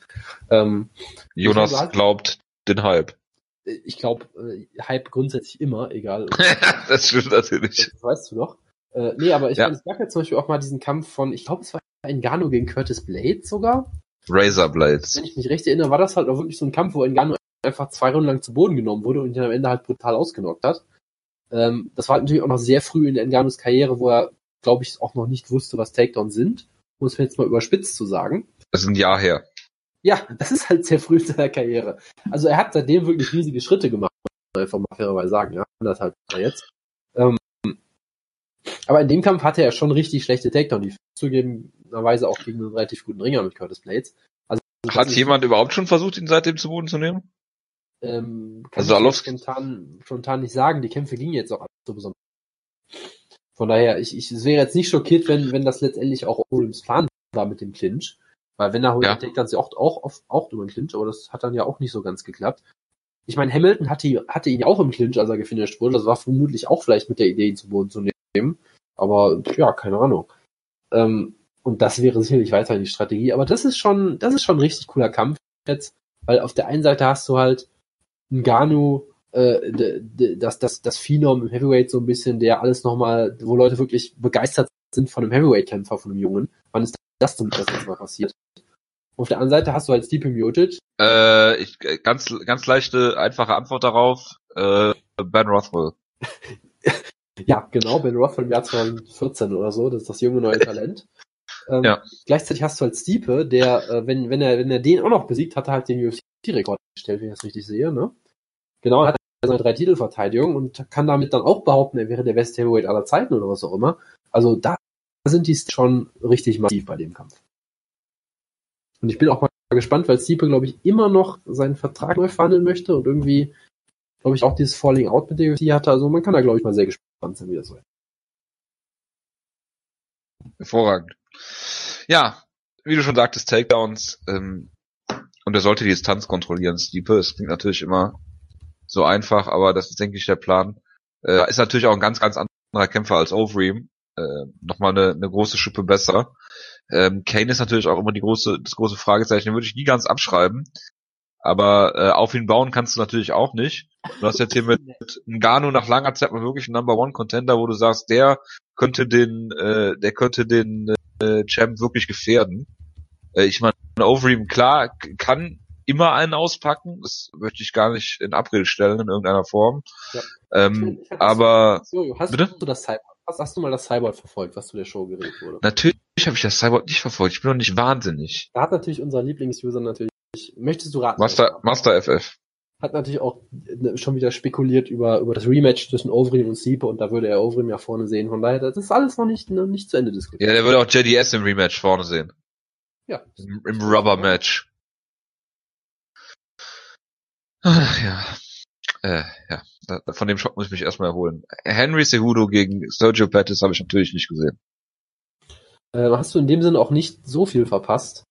Ähm,
Jonas halt, glaubt den Hype.
Ich glaube, äh, Hype grundsätzlich immer, egal.
das stimmt natürlich.
Das weißt du doch. Äh, nee, aber ich ja. es gab ja zum Beispiel auch mal diesen Kampf von, ich glaube, es war ein Gano gegen Curtis Blade sogar.
Razor Blades.
Wenn ich mich recht erinnere, war das halt auch wirklich so ein Kampf, wo Ngannou einfach zwei Runden lang zu Boden genommen wurde und ihn am Ende halt brutal ausgenockt hat. Ähm, das war halt natürlich auch noch sehr früh in Ngannous Karriere, wo er, glaube ich, auch noch nicht wusste, was Takedowns sind. Muss man jetzt mal überspitzt zu sagen.
Das ist ein Jahr her.
Ja, das ist halt sehr früh in seiner Karriere. Also er hat seitdem wirklich riesige Schritte gemacht, muss man einfach mal fairerweise sagen, ja. Anderthalb Jahre jetzt. Ähm, aber in dem Kampf hatte er schon richtig schlechte Takedown, die zugegebenerweise auch gegen einen relativ guten Ringer mit Curtis Blades.
Also, Hat jemand überhaupt schon versucht, ihn seitdem zu Boden zu nehmen?
Ähm, kann also ich spontan, spontan nicht sagen, die Kämpfe gingen jetzt auch so besonders. Von daher, ich, ich wäre jetzt nicht schockiert, wenn, wenn das letztendlich auch Olims Plan war mit dem Clinch. Weil wenn er holt, ja. Takedowns ja auch, auch, auch, auch über den Clinch, aber das hat dann ja auch nicht so ganz geklappt. Ich meine, Hamilton hatte, hatte ihn ja auch im Clinch, als er gefinisht wurde. Das war vermutlich auch vielleicht mit der Idee, ihn zu Boden zu nehmen. Aber ja, keine Ahnung. Ähm, und das wäre sicherlich weiterhin die Strategie. Aber das ist schon, das ist schon ein richtig cooler Kampf jetzt, weil auf der einen Seite hast du halt Ngannou, äh, das, das, das Phenom im Heavyweight so ein bisschen, der alles nochmal, wo Leute wirklich begeistert sind von einem Heavyweight-Kämpfer, von einem Jungen. Wann ist das zum ersten Mal passiert? Auf der anderen Seite hast du halt Stipe Miocic.
Äh, ich, ganz, ganz leichte, einfache Antwort darauf. Äh, Ben Rothwell.
Ja, genau, Ben Roth im Jahr 2014 oder so, das ist das junge neue Talent. Ähm, ja. Gleichzeitig hast du halt Stiepe, der, äh, wenn, wenn er, wenn er den auch noch besiegt, hat er halt den UFC-Rekord gestellt, wenn ich das richtig sehe, ne? Genau, er hat seine drei Titelverteidigungen und kann damit dann auch behaupten, er wäre der beste Heavyweight aller Zeiten oder was auch immer. Also da sind die schon richtig massiv bei dem Kampf. Und ich bin auch mal gespannt, weil Stiepe, glaube ich, immer noch seinen Vertrag neu verhandeln möchte und irgendwie, glaube ich, auch dieses Falling Out mit UFC hatte. Also man kann da, glaube ich, mal sehr gespannt fand's dann wieder so.
Hervorragend. Ja, wie du schon sagtest, Takedowns, ähm, und er sollte die Distanz kontrollieren, Stiepe. Es klingt natürlich immer so einfach, aber das ist, denke ich, der Plan. Äh, ist natürlich auch ein ganz, ganz anderer Kämpfer als Overeem. Äh, Nochmal eine, eine große Schippe besser. Ähm, Kane ist natürlich auch immer die große, das große Fragezeichen, den würde ich nie ganz abschreiben. Aber äh, auf ihn bauen kannst du natürlich auch nicht. Du hast jetzt hier mit Ngannou nach langer Zeit mal wirklich einen Number One Contender, wo du sagst, der könnte den, äh, der könnte den äh, Champ wirklich gefährden. Äh, ich meine, Overeem klar kann immer einen auspacken. Das möchte ich gar nicht in Abrede stellen in irgendeiner Form. Ja. Ähm, ich, ich aber
so, hast, bitte? du das Cyborg? Hast, hast, du mal das Cyborg verfolgt, was zu der Show geredet wurde?
Natürlich habe ich das Cyborg nicht verfolgt. Ich bin doch nicht wahnsinnig.
Da hat natürlich unser Lieblingsuser natürlich. Möchtest du raten?
Master, Master FF
hat natürlich auch ne, schon wieder spekuliert über, über das Rematch zwischen Overeem und Siepe und da würde er Overeem ja vorne sehen. Von daher, das ist alles noch nicht, noch nicht zu Ende diskutiert.
Ja, der würde auch JDS im Rematch vorne sehen.
Ja.
Im, im Rubber-Match. Ach, ja. Äh, ja. Von dem Schock muss ich mich erstmal erholen. Henry Cejudo gegen Sergio Pettis habe ich natürlich nicht gesehen.
Äh, hast du in dem Sinne auch nicht so viel verpasst,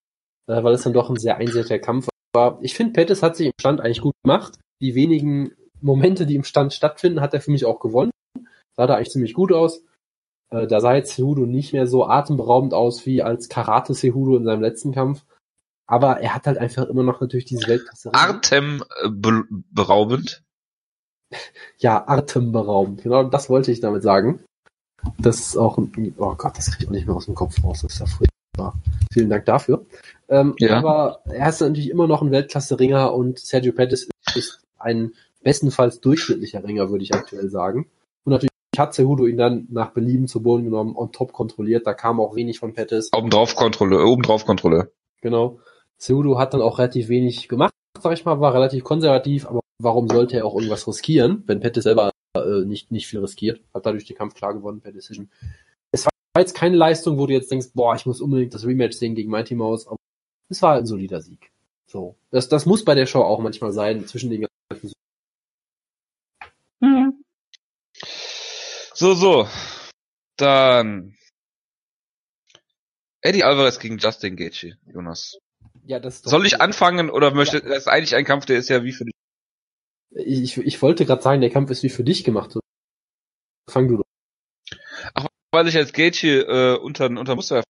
weil es dann doch ein sehr einseitiger Kampf war. Ich finde, Pettis hat sich im Stand eigentlich gut gemacht. Die wenigen Momente, die im Stand stattfinden, hat er für mich auch gewonnen. Sah da eigentlich ziemlich gut aus. Äh, da sah jetzt Cejudo nicht mehr so atemberaubend aus wie als Karate Cejudo in seinem letzten Kampf. Aber er hat halt einfach immer noch natürlich diese Weltklasse.
Atemberaubend?
Ja, atemberaubend. Genau, das wollte ich damit sagen. Das ist auch ein, oh Gott, das kriege ich auch nicht mehr aus dem Kopf raus. Das ist ja furchtbar. Vielen Dank dafür. Ähm, ja. Aber er ist natürlich immer noch ein Weltklasse-Ringer und Sergio Pettis ist ein bestenfalls durchschnittlicher Ringer, würde ich aktuell sagen. Und natürlich hat Cejudo ihn dann nach Belieben zu Boden genommen und top kontrolliert. Da kam auch wenig von Pettis.
Obendrauf Kontrolle, obendrauf Kontrolle.
Genau. Cejudo hat dann auch relativ wenig gemacht, sag ich mal, war relativ konservativ, aber warum sollte er auch irgendwas riskieren, wenn Pettis selber äh, nicht, nicht viel riskiert? Hat dadurch den Kampf klar gewonnen per Decision. Es war jetzt keine Leistung, wo du jetzt denkst, boah, ich muss unbedingt das Rematch sehen gegen Mighty Mouse, aber es war ein solider Sieg. So. Das, das muss bei der Show auch manchmal sein, zwischen den ganzen.
Mhm. So, so. Dann. Eddie Alvarez gegen Justin Gaethje, Jonas. Ja, das Soll ich anfangen oder möchte, ja. das ist eigentlich ein Kampf, der ist ja wie für dich.
Ich, ich wollte gerade sagen, der Kampf ist wie für dich gemacht. Fang du doch.
Ach, weil ich als Gaethje äh, unter, unter Muster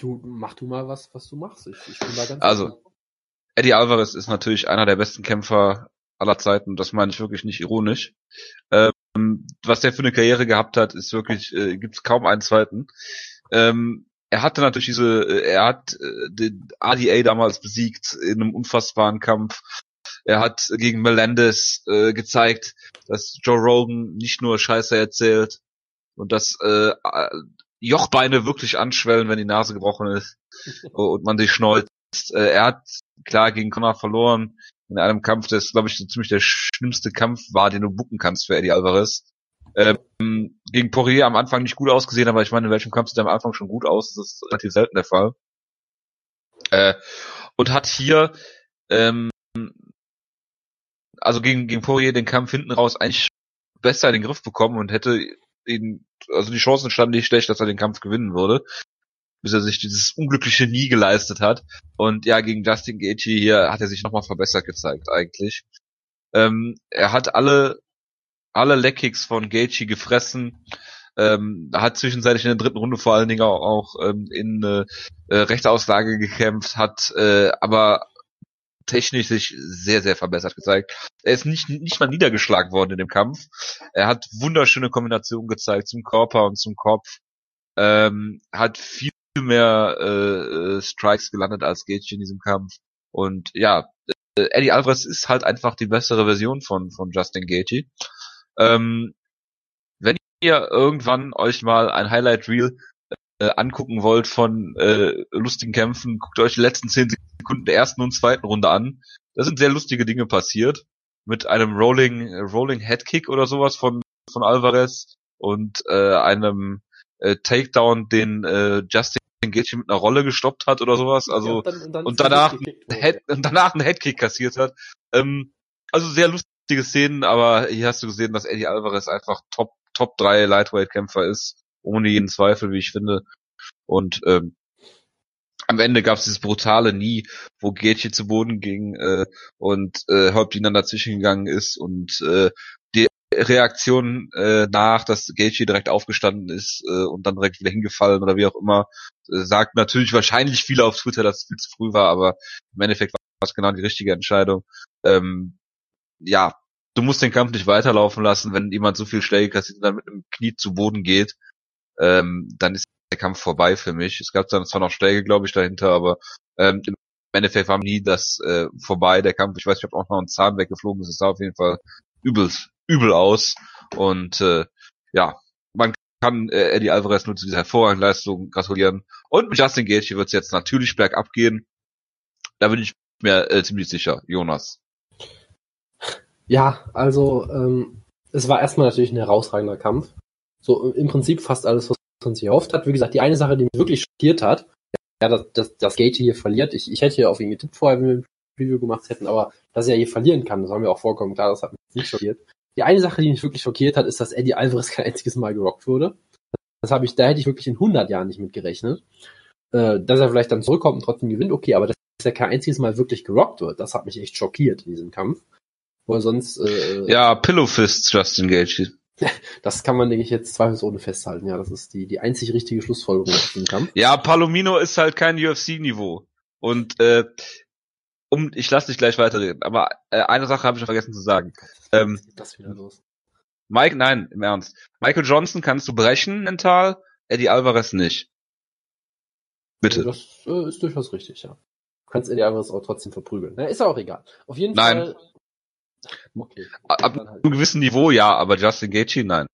du mach du mal was, was du machst. Ich, ich bin
da ganz Also, offen. Eddie Alvarez ist natürlich einer der besten Kämpfer aller Zeiten. Das meine ich wirklich nicht ironisch. Ähm, was der für eine Karriere gehabt hat, ist wirklich, äh, gibt es kaum einen zweiten. Ähm, er hatte natürlich diese, äh, er hat äh, den RDA damals besiegt in einem unfassbaren Kampf. Er hat gegen Melendez äh, gezeigt, dass Joe Rogan nicht nur Scheiße erzählt und dass äh, Jochbeine wirklich anschwellen, wenn die Nase gebrochen ist und man sich schneuzt. Äh, er hat klar gegen Conor verloren in einem Kampf, das glaube ich so ziemlich der schlimmste Kampf war, den du bucken kannst für Eddie Alvarez. Ähm, gegen Poirier am Anfang nicht gut ausgesehen, aber ich meine, in welchem Kampf sieht er am Anfang schon gut aus? Das ist relativ selten der Fall. Äh, und hat hier ähm, also gegen, gegen Poirier den Kampf hinten raus eigentlich besser in den Griff bekommen und hätte ihn, also die Chancen standen nicht schlecht, dass er den Kampf gewinnen würde, bis er sich dieses unglückliche Nie geleistet hat. Und ja, gegen Justin Gaethje hier hat er sich nochmal verbessert gezeigt eigentlich. Ähm, er hat alle alle Leckkicks von Gaethje gefressen. Ähm, hat zwischenzeitlich in der dritten Runde vor allen Dingen auch, auch ähm, in äh, äh, Rechtsauslage gekämpft, hat äh, aber technisch sich sehr, sehr verbessert gezeigt. Er ist nicht, nicht mal niedergeschlagen worden in dem Kampf. Er hat wunderschöne Kombinationen gezeigt zum Körper und zum Kopf. Ähm, hat viel mehr äh, äh Strikes gelandet als Gage in diesem Kampf. Und ja, äh, Eddie Alvarez ist halt einfach die bessere Version von, von Justin Gaethje. Ähm, wenn ihr irgendwann euch mal ein Highlight Reel äh, angucken wollt von äh, lustigen Kämpfen, guckt euch die letzten zehn Sekunden der ersten und zweiten Runde an. Da sind sehr lustige Dinge passiert. Mit einem Rolling, äh, Rolling Headkick oder sowas von, von Alvarez und äh, einem äh, Takedown, den äh, Justin Gaethje mit einer Rolle gestoppt hat oder sowas. Also ja, und, dann, dann und danach Head, und danach einen Headkick kassiert hat. Ähm, also sehr lustige Szenen, aber hier hast du gesehen, dass Eddie Alvarez einfach Top Top 3 Lightweight Kämpfer ist ohne jeden Zweifel, wie ich finde. Und ähm, am Ende gab es dieses brutale Nie, wo Gaethje zu Boden ging äh, und äh, Häuptling dann dazwischen gegangen ist und äh, die Reaktion äh, nach, dass Gaethje direkt aufgestanden ist äh, und dann direkt wieder hingefallen oder wie auch immer, äh, sagt natürlich wahrscheinlich viele auf Twitter, dass es viel zu früh war, aber im Endeffekt war es genau die richtige Entscheidung. Ähm, ja, du musst den Kampf nicht weiterlaufen lassen, wenn jemand so viel Schläge kassiert und dann mit dem Knie zu Boden geht ähm, dann ist der Kampf vorbei für mich. Es gab dann zwar noch Schläge, glaube ich, dahinter, aber ähm, im Endeffekt war nie das äh, vorbei, der Kampf. Ich weiß nicht, ob auch noch ein Zahn weggeflogen. Es sah auf jeden Fall übel, übel aus. Und äh, ja, man kann äh, Eddie Alvarez nur zu dieser hervorragenden Leistung gratulieren. Und mit Justin Gage wird es jetzt natürlich bergab gehen. Da bin ich mir äh, ziemlich sicher, Jonas.
Ja, also ähm, es war erstmal natürlich ein herausragender Kampf. So im Prinzip fast alles, was man sich erhofft hat. Wie gesagt, die eine Sache, die mich wirklich schockiert hat, ja, dass, dass, dass Gate hier verliert. Ich, ich hätte hier auf ihn getippt vorher, wenn wir ein Preview gemacht hätten, aber dass er hier verlieren kann, das war mir auch vollkommen klar, das hat mich nicht schockiert. Die eine Sache, die mich wirklich schockiert hat, ist, dass Eddie Alvarez kein einziges Mal gerockt wurde. Das habe ich, da hätte ich wirklich in 100 Jahren nicht mit gerechnet. Äh, dass er vielleicht dann zurückkommt und trotzdem gewinnt, okay, aber dass er kein einziges Mal wirklich gerockt wird, das hat mich echt schockiert in diesem Kampf. Weil sonst. Äh,
ja, Pillow Fists, Justin Gage.
Das kann man, denke ich, jetzt zweifelsohne festhalten. Ja, das ist die, die einzig richtige Schlussfolgerung aus dem Kampf.
Ja, Palomino ist halt kein UFC-Niveau. Und äh, um, ich lasse dich gleich weiterreden, aber äh, eine Sache habe ich vergessen zu sagen. Ähm, das wieder los. Mike, nein, im Ernst. Michael Johnson kannst du brechen mental, Eddie Alvarez nicht. Bitte.
Das äh, ist durchaus richtig, ja. Du kannst Eddie Alvarez auch trotzdem verprügeln. Na, ist auch egal. Auf jeden
nein.
Fall
Okay. Ab halt. einem gewissen Niveau ja, aber Justin Gaethje nein.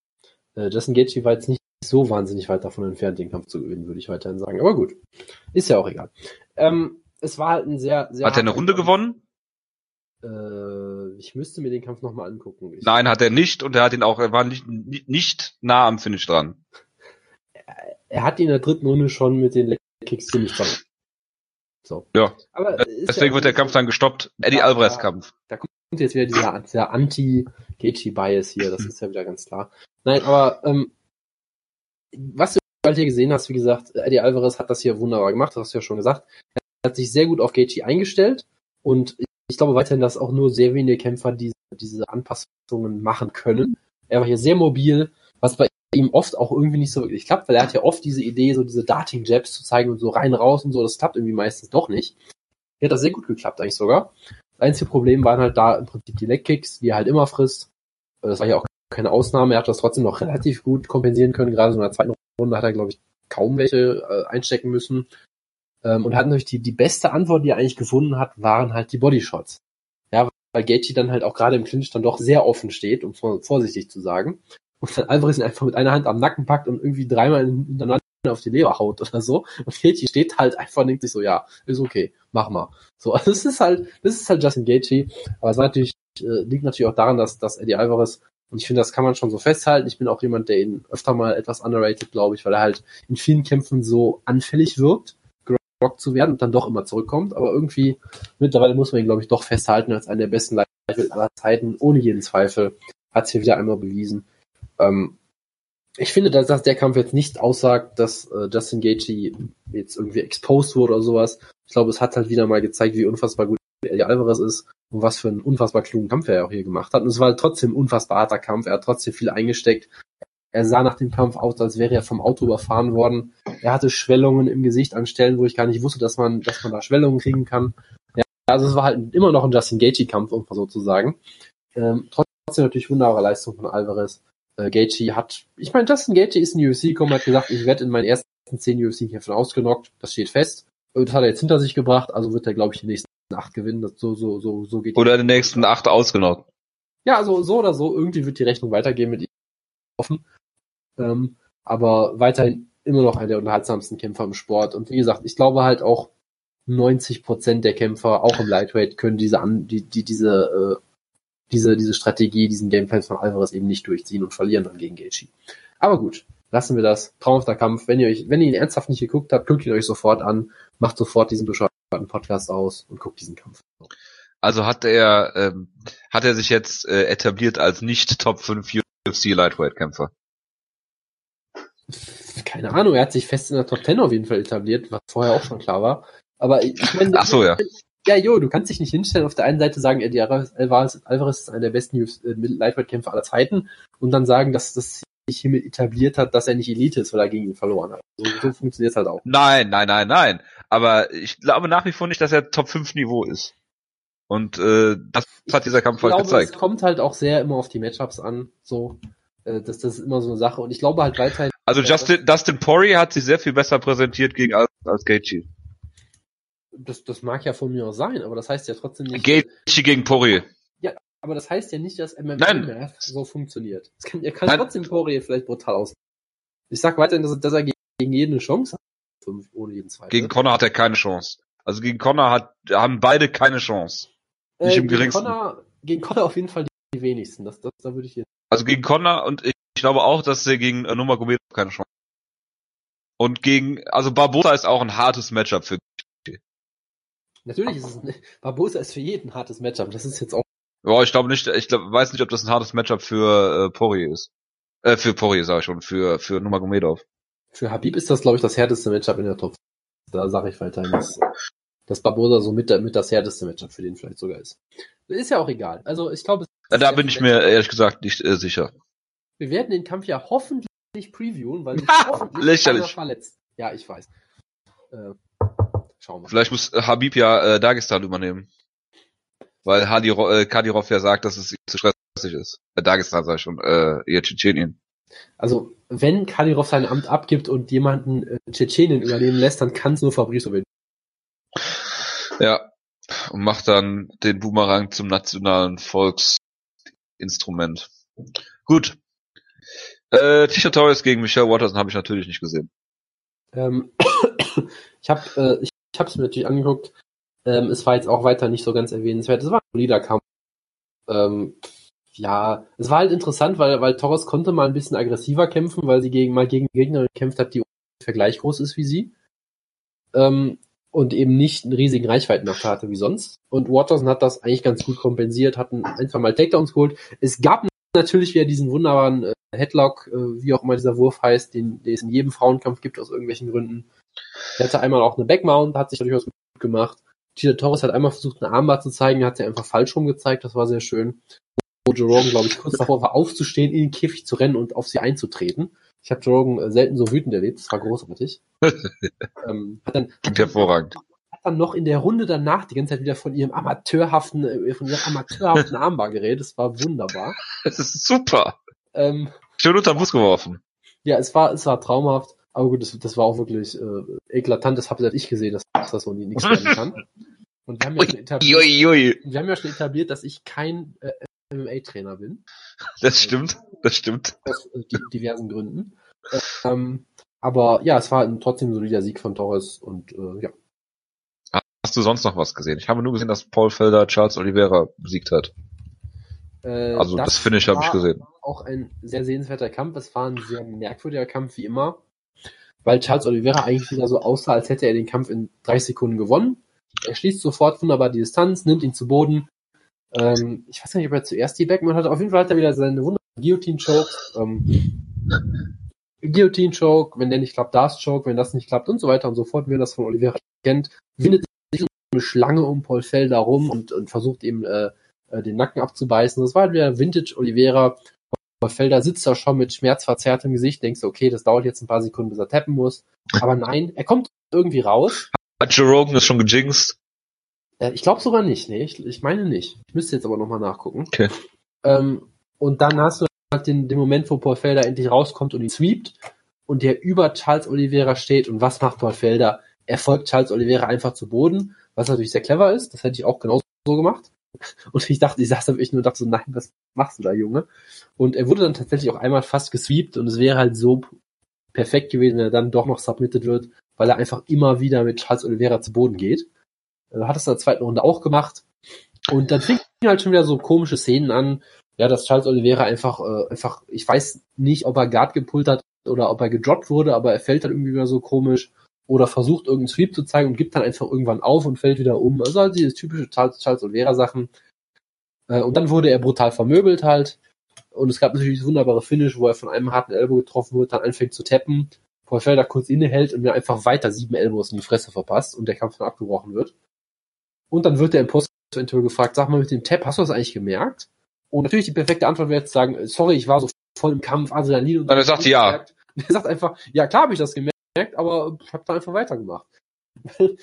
Äh, Justin Gaethje war jetzt nicht so wahnsinnig weit davon entfernt, den Kampf zu gewinnen, würde ich weiterhin sagen. Aber gut, ist ja auch egal. Ähm, es war halt ein sehr, sehr.
Hat er eine Runde Kampf. gewonnen?
Äh, ich müsste mir den Kampf nochmal angucken. Ich
Nein, hat er nicht und er hat ihn auch, er war nicht, nicht nah am Finish dran.
Er, hat ihn in der dritten Runde schon mit den Kicks ziemlich dran.
So. Ja. Aber Deswegen ja wird der Kampf dann gestoppt. Eddie Alvarez Kampf.
Da kommt jetzt wieder dieser, dieser Anti-Gaethje-Bias hier, das ist ja wieder ganz klar. Nein, aber ähm, was du halt hier gesehen hast, wie gesagt, Eddie Alvarez hat das hier wunderbar gemacht, das hast du ja schon gesagt. Er hat sich sehr gut auf Gaethje eingestellt und ich glaube weiterhin, dass auch nur sehr wenige Kämpfer diese, diese Anpassungen machen können. Er war hier sehr mobil, was bei ihm oft auch irgendwie nicht so wirklich klappt, weil er hat ja oft diese Idee, so diese Darting-Jabs zu zeigen und so rein, raus und so, das klappt irgendwie meistens doch nicht. Hier hat das sehr gut geklappt eigentlich sogar. Das einzige Problem waren halt da im Prinzip die Leg-Kicks, die er halt immer frisst. Das war ja auch keine Ausnahme. Er hat das trotzdem noch relativ gut kompensieren können. Gerade so in der zweiten Runde hat er, glaube ich, kaum welche äh, einstecken müssen. Ähm, und hat natürlich die, die beste Antwort, die er eigentlich gefunden hat, waren halt die Bodyshots. Ja, weil Gaethje dann halt auch gerade im Clinch dann doch sehr offen steht, um vorsichtig zu sagen. Und dann Alvarez ihn einfach mit einer Hand am Nacken packt und irgendwie dreimal hintereinander auf die Leber haut oder so. Und Gaethje steht halt einfach und denkt sich so, ja, ist okay, mach mal. So, also das ist halt, das ist halt Justin Gaethje. Aber es natürlich, äh, liegt natürlich auch daran, dass, dass Eddie Alvarez, und ich finde, das kann man schon so festhalten. Ich bin auch jemand, der ihn öfter mal etwas underrated, glaube ich, weil er halt in vielen Kämpfen so anfällig wirkt, gerockt zu werden und dann doch immer zurückkommt. Aber irgendwie, mittlerweile muss man ihn, glaube ich, doch festhalten als einen der besten Leichtgewicht aller Zeiten, ohne jeden Zweifel. Hat es hier wieder einmal bewiesen. Ähm, ich finde, dass, dass der Kampf jetzt nicht aussagt, dass äh, Justin Gaethje jetzt irgendwie exposed wurde oder sowas. Ich glaube, es hat halt wieder mal gezeigt, wie unfassbar gut Eddie Alvarez ist und was für einen unfassbar klugen Kampf er auch hier gemacht hat. Und es war halt trotzdem ein unfassbar harter Kampf. Er hat trotzdem viel eingesteckt. Er sah nach dem Kampf aus, als wäre er vom Auto überfahren worden. Er hatte Schwellungen im Gesicht an Stellen, wo ich gar nicht wusste, dass man, dass man da Schwellungen kriegen kann. Ja, also es war halt immer noch ein Justin Gaethje-Kampf, um so zu sagen. Ähm, trotzdem natürlich wunderbare Leistung von Alvarez äh, Gaethje hat, ich meine, Justin Gaethje ist in die UFC gekommen, hat gesagt, ich werde in meinen ersten zehn UFC-Kämpfen ausgenockt, das steht fest. Das hat er jetzt hinter sich gebracht, also wird er, glaube ich, die nächsten acht gewinnen. Das so, so, so, so geht
Oder die nächsten acht ausgenockt.
Ja, also so oder so, irgendwie wird die Rechnung weitergehen mit ihm offen. Ähm, aber weiterhin immer noch einer der unterhaltsamsten Kämpfer im Sport. Und wie gesagt, ich glaube halt auch 90 Prozent der Kämpfer, auch im Lightweight, können diese an, die, die, diese äh, diese, diese Strategie, diesen Gameplan von Alvarez eben nicht durchziehen und verlieren dann gegen Gaethje. Aber gut, lassen wir das. Traumhafter Kampf. Wenn ihr euch, wenn ihr ihn ernsthaft nicht geguckt habt, guckt ihn euch sofort an, macht sofort diesen bescheuerten Podcast aus und guckt diesen Kampf.
Also hat er, ähm, hat er sich jetzt äh, etabliert als nicht Top 5 UFC Lightweight Kämpfer?
Keine Ahnung, er hat sich fest in der Top 10 auf jeden Fall etabliert, was vorher auch schon klar war. Aber ich
meine, Ach so, ja
ja, jo, du kannst dich nicht hinstellen, auf der einen Seite sagen, Eddie Alvarez, Alvarez ist einer der besten äh, Lightweight-Kämpfer aller Zeiten und dann sagen, dass das sich hiermit etabliert hat, dass er nicht Elite ist, weil er gegen ihn verloren hat. So, so funktioniert es halt auch.
Nein, nein, nein, nein. Aber ich glaube nach wie vor nicht, dass er Top 5 Niveau ist. Und äh, das hat dieser Kampf halt gezeigt.
Es kommt halt auch sehr immer auf die Matchups an. So, äh, das, das ist immer so eine Sache. Und ich glaube halt weiterhin.
Also Justin, Dustin Poirier hat sich sehr viel besser präsentiert gegen als, als Gaethje
Das, das mag ja von mir auch sein, aber das heißt ja trotzdem nicht.
Gaethje gegen Poirier.
Ja, aber das heißt ja nicht, dass
Nein.
so funktioniert. Es kann, er kann
Nein.
trotzdem Poirier vielleicht brutal aus. Ich sag weiterhin, dass, dass er gegen jeden eine Chance hat. Fünf, ohne jeden zweiten.
Gegen Connor hat er keine Chance. Also gegen Connor hat, haben beide keine Chance. nicht im
gegen
geringsten.
Connor, gegen Connor auf jeden Fall die, die wenigsten. Das, das, da würde ich jetzt.
Also gegen Connor und ich, ich glaube auch, dass er gegen äh, Nurmagomedov keine Chance hat. Und gegen, also Barbosa ist auch ein hartes Matchup für.
Natürlich ist es ein, Barbosa ist für jeden ein hartes Matchup. Das ist jetzt auch.
Ja, ich glaube nicht, ich glaub, weiß nicht, ob das ein hartes Matchup für äh, Poirier ist. Äh, für Poirier sag ich schon, für für Nurmagomedov.
Für Habib ist das, glaube ich, das härteste Matchup in der Top. Da sage ich weiterhin, dass, dass Barbosa so mit, mit das härteste Matchup für den vielleicht sogar ist. Ist ja auch egal. Also ich glaube,
da bin ich mir ehrlich gesagt nicht äh, sicher.
Wir werden den Kampf ja hoffentlich previewen, weil sich
Ha,
hoffentlich
lächerlich.
verletzt. Ja, ich weiß. Äh, schauen wir.
Vielleicht muss äh, Habib ja äh, Dagestan übernehmen. Weil Hadi, äh, Kadirov ja sagt, dass es zu stressig ist. Äh, Dagestan sag ich schon, äh, ihr Tschetschenien.
Also, wenn Kadyrov sein Amt abgibt und jemanden äh, Tschetschenien übernehmen lässt, dann kann es nur Fabrice werden.
Ja. Und macht dann den Boomerang zum nationalen Volksinstrument. Gut. Äh, Tisha Torres gegen Michelle Watterson habe ich natürlich nicht gesehen.
Ähm, ich habe äh, ich, ich hab's mir natürlich angeguckt. Ähm, es war jetzt auch weiter nicht so ganz erwähnenswert. Es war ein solider Kampf. Ähm, ja, es war halt interessant, weil, weil Torres konnte mal ein bisschen aggressiver kämpfen, weil sie gegen, mal gegen eine Gegnerin gekämpft hat, die ungefähr gleich groß ist wie sie. Ähm, und eben nicht einen riesigen Reichweitennachteil hatte wie sonst. Und Watterson hat das eigentlich ganz gut kompensiert, hat ein- einfach mal Takedowns geholt. Es gab natürlich wieder diesen wunderbaren äh, Headlock, äh, wie auch immer dieser Wurf heißt, den, den es in jedem Frauenkampf gibt aus irgendwelchen Gründen. Er hatte einmal auch eine Backmount, hat sich durchaus gut gemacht. Tito Torres hat einmal versucht, eine Armbar zu zeigen, hat sie einfach falsch rum gezeigt, das war sehr schön. Wo Joe Rogan, glaube ich, kurz davor war, aufzustehen, in den Käfig zu rennen und auf sie einzutreten. Ich habe Joe Rogan äh, selten so wütend erlebt, das war großartig. ähm, hat dann,
hervorragend.
hat dann noch in der Runde danach die ganze Zeit wieder von ihrem amateurhaften, äh, von ihrem amateurhaften Armbar geredet, das war wunderbar.
Das ist super.
Ähm,
Schön unter den Bus geworfen.
Ja, es war, es war traumhaft. Aber gut, das, das war auch wirklich äh, eklatant. Das habe selbst ich gesehen, dass das so nichts werden kann. Und wir haben ja schon etabliert,
Ui, ui.
wir haben ja schon etabliert dass ich kein äh, MMA-Trainer bin.
Das stimmt, das stimmt.
Aus äh, di- diversen Gründen. Ähm, aber ja, es war ein trotzdem solider Sieg von Torres und äh, ja.
Hast du sonst noch was gesehen? Ich habe nur gesehen, dass Paul Felder Charles Oliveira besiegt hat.
Äh,
Also das, Finish habe ich
war
gesehen.
Auch ein sehr sehenswerter Kampf. Es war ein sehr merkwürdiger Kampf, wie immer. Weil Charles Oliveira eigentlich wieder so aussah, als hätte er den Kampf in 30 Sekunden gewonnen. Er schließt sofort wunderbar die Distanz, nimmt ihn zu Boden. Ähm, ich weiß nicht, ob er zuerst die Backman hatte. Auf jeden Fall hat er wieder seine wunderbare Guillotine-Choke. Ähm, Guillotine-Choke, wenn der nicht klappt, das Choke, wenn das nicht klappt und so weiter und so fort, wie man das von Oliveira kennt. Windet sich eine Schlange um Paul Felder rum und, und versucht ihm äh, äh, den Nacken abzubeißen. Das war halt wieder Vintage Oliveira. Paul Felder sitzt da schon mit schmerzverzerrtem Gesicht, denkst du, okay, das dauert jetzt ein paar Sekunden, bis er tappen muss. Aber nein, er kommt irgendwie raus.
Hat Joe Rogan das schon gejinxt?
Äh, ich glaube sogar nicht, nee, ich, ich meine nicht. Ich müsste jetzt aber nochmal nachgucken.
Okay.
Ähm, und dann hast du halt den, den Moment, wo Paul Felder endlich rauskommt und ihn sweept und der über Charles Oliveira steht. Und was macht Paul Felder? Er folgt Charles Oliveira einfach zu Boden, was natürlich sehr clever ist. Das hätte ich auch genauso so gemacht. Und ich dachte, ich saß da wirklich nur und dachte so, nein, was machst du da, Junge? Und er wurde dann tatsächlich auch einmal fast gesweept und es wäre halt so perfekt gewesen, wenn er dann doch noch submitted wird, weil er einfach immer wieder mit Charles Oliveira zu Boden geht. Er hat es in der zweiten Runde auch gemacht. Und dann fing halt schon wieder so komische Szenen an, ja, dass Charles Oliveira einfach, äh, einfach, ich weiß nicht, ob er Guard gepullt hat oder ob er gedroppt wurde, aber er fällt dann irgendwie wieder so komisch oder versucht irgendeinen Sweep zu zeigen und gibt dann einfach irgendwann auf und fällt wieder um. Also halt diese typische Charles, Charles Oliveira Sachen. Äh, und dann wurde er brutal vermöbelt halt. Und es gab natürlich das wunderbare Finish, wo er von einem harten Elbow getroffen wird, dann anfängt zu tappen, Paul Felder kurz innehält und mir einfach weiter sieben Elbows in die Fresse verpasst und der Kampf dann abgebrochen wird. Und dann wird er im Post-Interview gefragt, sag mal mit dem Tap, hast du das eigentlich gemerkt? Und natürlich die perfekte Antwort wäre jetzt zu sagen, sorry, ich war so voll im Kampf, Adrenalin und
Dann er sagt ja.
gemerkt. Er sagt einfach, ja klar habe ich das gemerkt, aber ich habe da einfach weitergemacht.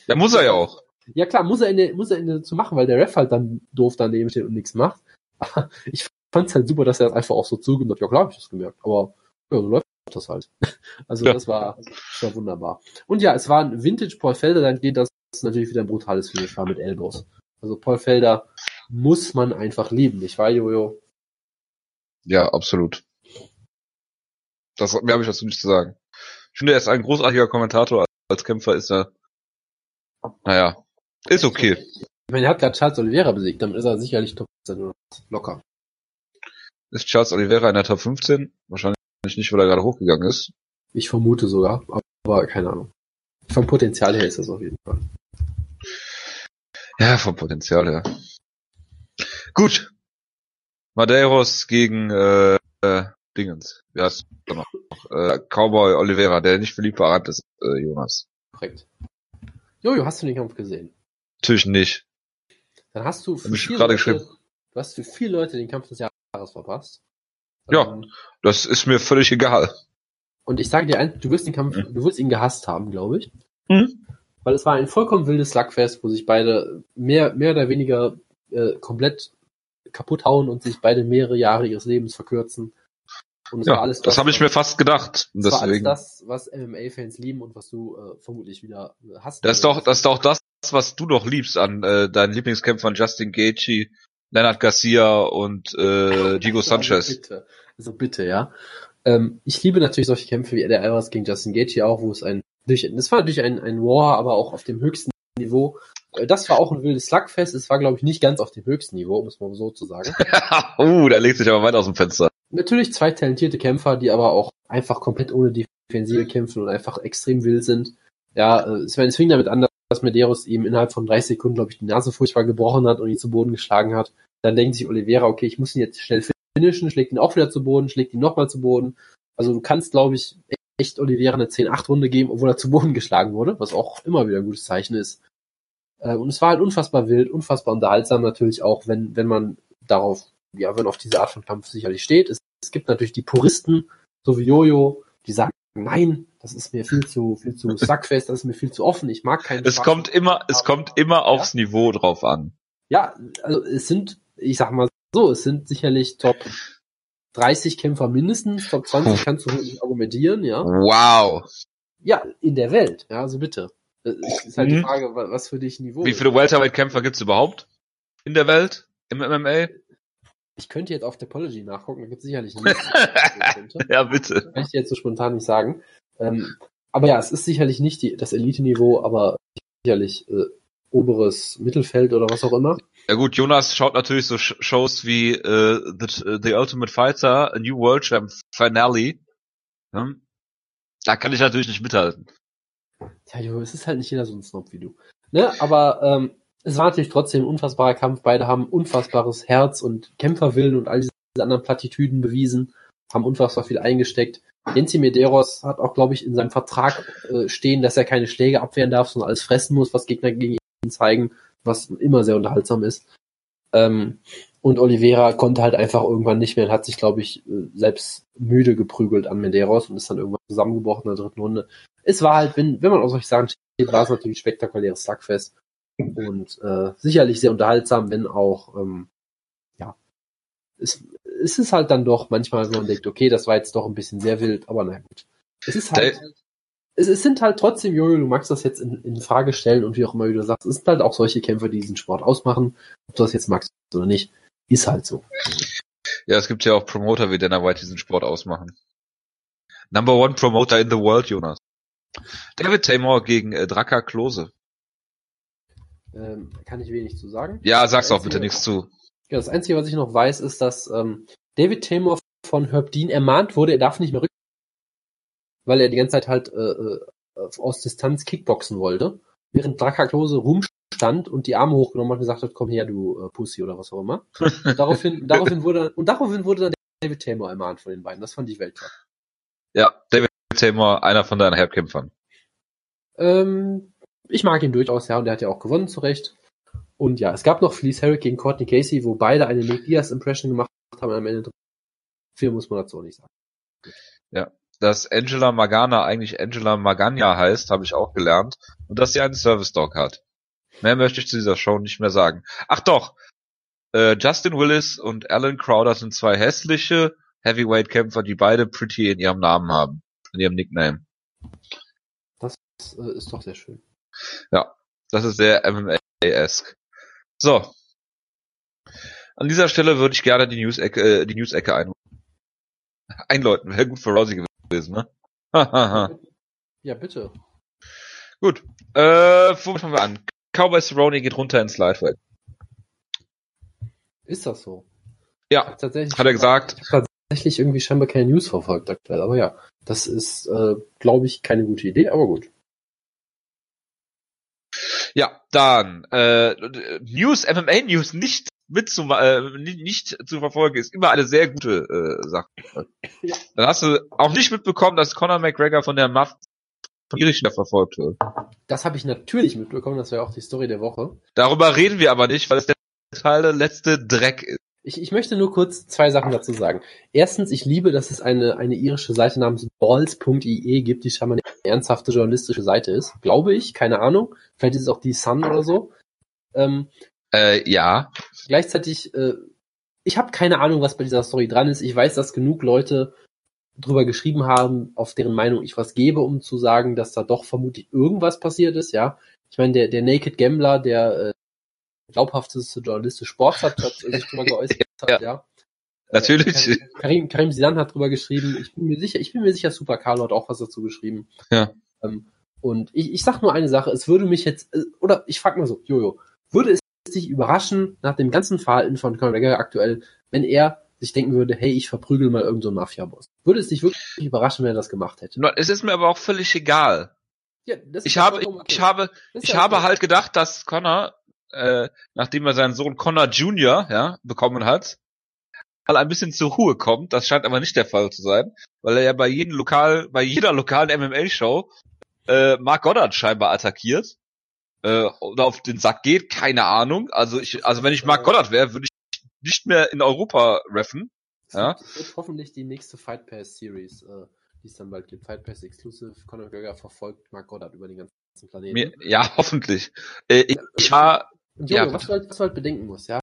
Ja, muss er ja auch.
Ja klar, muss er in der, muss er in der zu machen, weil der Ref halt dann doof daneben steht und nichts macht. Aber ich fand's halt super, dass er das einfach auch so zugibt hat, ja klar hab ich das gemerkt, aber ja, so läuft das halt. Also
Ja.
das war, das war wunderbar. Und ja, es war ein Vintage Paul Felder, dann geht das natürlich wieder ein brutales Finish war mit Elbows. Also Paul Felder muss man einfach lieben, nicht wahr, Jojo?
Ja, absolut. Das, mehr habe ich dazu nicht zu sagen. Ich finde, er ist ein großartiger Kommentator. Als Kämpfer ist er, naja, ist okay.
Ich meine, er hat gerade Charles Oliveira besiegt, damit ist er sicherlich Top 15 oder locker.
Ist Charles Oliveira in der Top 15? Wahrscheinlich nicht, weil er gerade hochgegangen ist.
Ich vermute sogar, aber keine Ahnung. Vom Potenzial her ist das auf jeden Fall.
Ja, vom Potenzial her. Gut. Madeiros gegen äh, äh, Dingens. Heißt er noch? Äh, Cowboy Oliveira, der nicht Philippe Arant ist, äh, Jonas.
Korrekt. Jojo, hast du den Kampf gesehen?
Natürlich nicht.
Dann hast du
ich
viele
gerade
Leute,
geschrieben.
du hast für viele Leute den Kampf des Jahres verpasst.
Ja.
Ähm,
Das ist mir völlig egal.
Und ich sage dir eins, du wirst den Kampf,
Mhm.
du wirst ihn gehasst haben, glaube ich.
Mhm.
Weil es war ein vollkommen wildes Slugfest, wo sich beide mehr, mehr oder weniger äh, komplett kaputt hauen und sich beide mehrere Jahre ihres Lebens verkürzen. Und es war
Ja,
alles
das habe ich mir fast gedacht.
das war alles das, was MMA-Fans lieben und was du äh, vermutlich wieder äh, hast.
Das ist doch, das ist doch das, was du doch liebst an äh, deinen Lieblingskämpfern Justin Gaethje, Leonard Garcia und äh, Diego
Also
Sanchez.
bitte, also bitte, ja. Ähm, ich liebe natürlich solche Kämpfe wie Eddie Alvarez gegen Justin Gaethje auch, wo es ein, durch, das war natürlich ein, ein War, aber auch auf dem höchsten Niveau. Äh, Das war auch ein wildes Slugfest. Es war, glaube ich, nicht ganz auf dem höchsten Niveau, um es mal so zu sagen.
uh, da legt sich aber weit aus dem Fenster.
Natürlich zwei talentierte Kämpfer, die aber auch einfach komplett ohne Defensive kämpfen und einfach extrem wild sind. Ja, äh, es fing es fing damit an, dass Medeiros ihm innerhalb von 30 Sekunden, glaube ich, die Nase furchtbar gebrochen hat und ihn zu Boden geschlagen hat. Dann denkt sich Oliveira, okay, ich muss ihn jetzt schnell finishen, schlägt ihn auch wieder zu Boden, schlägt ihn nochmal zu Boden. Also du kannst, glaube ich, echt Oliveira eine 10-8-Runde geben, obwohl er zu Boden geschlagen wurde, was auch immer wieder ein gutes Zeichen ist. Äh, Und es war halt unfassbar wild, unfassbar unterhaltsam natürlich auch, wenn, wenn man darauf, ja, wenn auf diese Art von Kampf sicherlich steht. Es, es gibt natürlich die Puristen, so wie Jojo, die sagen, nein, das ist mir viel zu, viel zu sackfest, das ist mir viel zu offen, ich mag keinen
Es
Spaß.
kommt immer, es kommt immer aufs Niveau drauf an.
Ja, also es sind, ich sag mal so, es sind sicherlich Top 30 Kämpfer mindestens, Top 20 kannst du wirklich argumentieren, ja.
Wow.
Ja, in der Welt, ja, also bitte. Es ist halt die
Mhm.
Frage, wa- was für dich Niveau
Wie viele Welterweight-Kämpfer gibt's überhaupt in der Welt im MMA?
Ich könnte jetzt auf Topology nachgucken, da gibt es sicherlich nichts.
Ja, bitte.
Kann ich dir jetzt so spontan nicht sagen. Ähm, aber ja, es ist sicherlich nicht die, das Elite-Niveau, aber sicherlich äh, oberes Mittelfeld oder was auch immer.
Ja gut, Jonas schaut natürlich so Sh- Shows wie äh, The, The Ultimate Fighter, A New World Champ Finale. Hm? Da kann ich natürlich nicht mithalten.
Tja, Jo, es ist halt nicht jeder so ein Snob wie du. Ne? Aber ähm, es war natürlich trotzdem ein unfassbarer Kampf. Beide haben unfassbares Herz und Kämpferwillen und all diese anderen Plattitüden bewiesen, haben unfassbar viel eingesteckt. Jensi Medeiros hat auch, glaube ich, in seinem Vertrag äh, stehen, dass er keine Schläge abwehren darf, sondern alles fressen muss, was Gegner gegen ihn zeigen, was immer sehr unterhaltsam ist. Ähm, und Oliveira konnte halt einfach irgendwann nicht mehr und hat sich, glaube ich, äh, selbst müde geprügelt an Medeiros und ist dann irgendwann zusammengebrochen in der dritten Runde. Es war halt, wenn, wenn man aus solchen Sachen steht, war es natürlich ein spektakuläres Slugfest und äh, sicherlich sehr unterhaltsam, wenn auch, ähm, ja, es, es ist halt dann doch manchmal, wenn man denkt, okay, das war jetzt doch ein bisschen sehr wild, aber na gut. Es ist halt, es, es sind halt trotzdem, Jojo, du magst das jetzt in, in Frage stellen und wie auch immer, du sagst, es sind halt auch solche Kämpfer, die diesen Sport ausmachen, ob du das jetzt magst oder nicht, ist halt so.
Ja, es gibt ja auch Promoter wie Dana White, die diesen Sport ausmachen. Number one Promoter in the world, Jonas. David Taymor gegen äh, Draka Klose.
Ähm, kann ich wenig zu sagen.
Ja, sag's auch bitte nichts zu.
Ja, das Einzige, was ich noch weiß, ist, dass ähm, David Taymor von Herb Dean ermahnt wurde, er darf nicht mehr rücken, weil er die ganze Zeit halt äh, äh, aus Distanz Kickboxen wollte, während Draka Klose rumstand und die Arme hochgenommen hat und gesagt hat, komm her, du äh, Pussy oder was auch immer. Und daraufhin, daraufhin wurde und daraufhin wurde dann David Taymor ermahnt von den beiden. Das fand ich Weltklasse.
Ja, David Taymor, einer von deinen Herbkämpfern.
Ähm, ich mag ihn durchaus, ja, und er hat ja auch gewonnen, zu Recht. Und ja, es gab noch Felice Herrick gegen Courtney Casey, wo beide eine Nick Diaz Impression gemacht haben am Ende. Viel muss man dazu auch nicht sagen.
Dass Angela Magana eigentlich Angela Magana heißt, habe ich auch gelernt. Und dass sie einen Service Dog hat. Mehr möchte ich zu dieser Show nicht mehr sagen. Ach doch, äh, Justin Willis und Alan Crowder sind zwei hässliche Heavyweight-Kämpfer, die beide Pretty in ihrem Namen haben. In ihrem Nickname.
Das äh, ist doch sehr schön.
Das ist sehr MMA-esque. So. An dieser Stelle würde ich gerne die News-Ecke, äh, die News-Ecke ein einläuten. Wäre gut für Rousey gewesen, ne?
ja, bitte.
Gut. Äh, wo fangen wir an? Cowboy Cerrone geht runter ins Lightweight.
Ist das so?
Ja,
tatsächlich.
Hat er gesagt.
Ich habe tatsächlich irgendwie scheinbar keine News verfolgt aktuell, aber ja, das ist, äh, glaube ich, keine gute Idee, aber gut.
Ja, dann äh, News, MMA News nicht mit zu, äh, nicht zu verfolgen, ist immer eine sehr gute äh, Sache. Ja. Dann hast du auch nicht mitbekommen, dass Conor McGregor von der Mafia von Irischen verfolgt wird.
Das habe ich natürlich mitbekommen, das wäre auch die Story der Woche.
Darüber reden wir aber nicht, weil es der letzte Dreck ist.
Ich, ich möchte nur kurz zwei Sachen dazu sagen. Erstens, ich liebe, dass es eine, eine irische Seite namens balls.ie gibt, die scheinbar eine ernsthafte journalistische Seite ist. Glaube ich, keine Ahnung. Vielleicht ist es auch die Sun oder so.
Ähm, äh, ja.
Gleichzeitig, äh, ich habe keine Ahnung, was bei dieser Story dran ist. Ich weiß, dass genug Leute drüber geschrieben haben, auf deren Meinung ich was gebe, um zu sagen, dass da doch vermutlich irgendwas passiert ist, ja. Ich meine, der, der Naked Gambler, der äh, glaubhafteste journalistische Sports hat, hat sich drüber geäußert ja. ja.
Natürlich.
Äh, Karim, Karim Sidan hat drüber geschrieben. Ich bin mir sicher, ich bin mir sicher, Super Carlo hat auch was dazu geschrieben.
Ja.
Ähm, und ich, ich sag nur eine Sache, es würde mich jetzt, äh, oder ich frag mal so, Jojo, würde es dich überraschen, nach dem ganzen Verhalten von Conor McGregor aktuell, wenn er sich denken würde, hey, ich verprügel mal irgendeinen so Mafia-Boss. Würde es dich wirklich überraschen, wenn er das gemacht hätte?
Es ist mir aber auch völlig egal. Ja, ich habe, okay. ich habe, ich habe okay. halt gedacht, dass Connor äh, nachdem er seinen Sohn Connor Jr. ja, bekommen hat, mal ein bisschen zur Ruhe kommt. Das scheint aber nicht der Fall zu sein, weil er ja bei jedem lokal, bei jeder lokalen MMA-Show äh, Mark Goddard scheinbar attackiert äh, oder auf den Sack geht, keine Ahnung. Also ich, also wenn ich Mark Goddard wäre, würde ich nicht mehr in Europa reffen. Ja.
Das wird hoffentlich die nächste Fight Pass Series, äh, die es dann bald gibt. Fight Pass Exclusive. Conor McGregor verfolgt Mark Goddard über den ganzen Planeten.
Mir, ja, hoffentlich. Äh, ich, ich war
Junge, ja. was, du halt, was du halt bedenken musst, ja.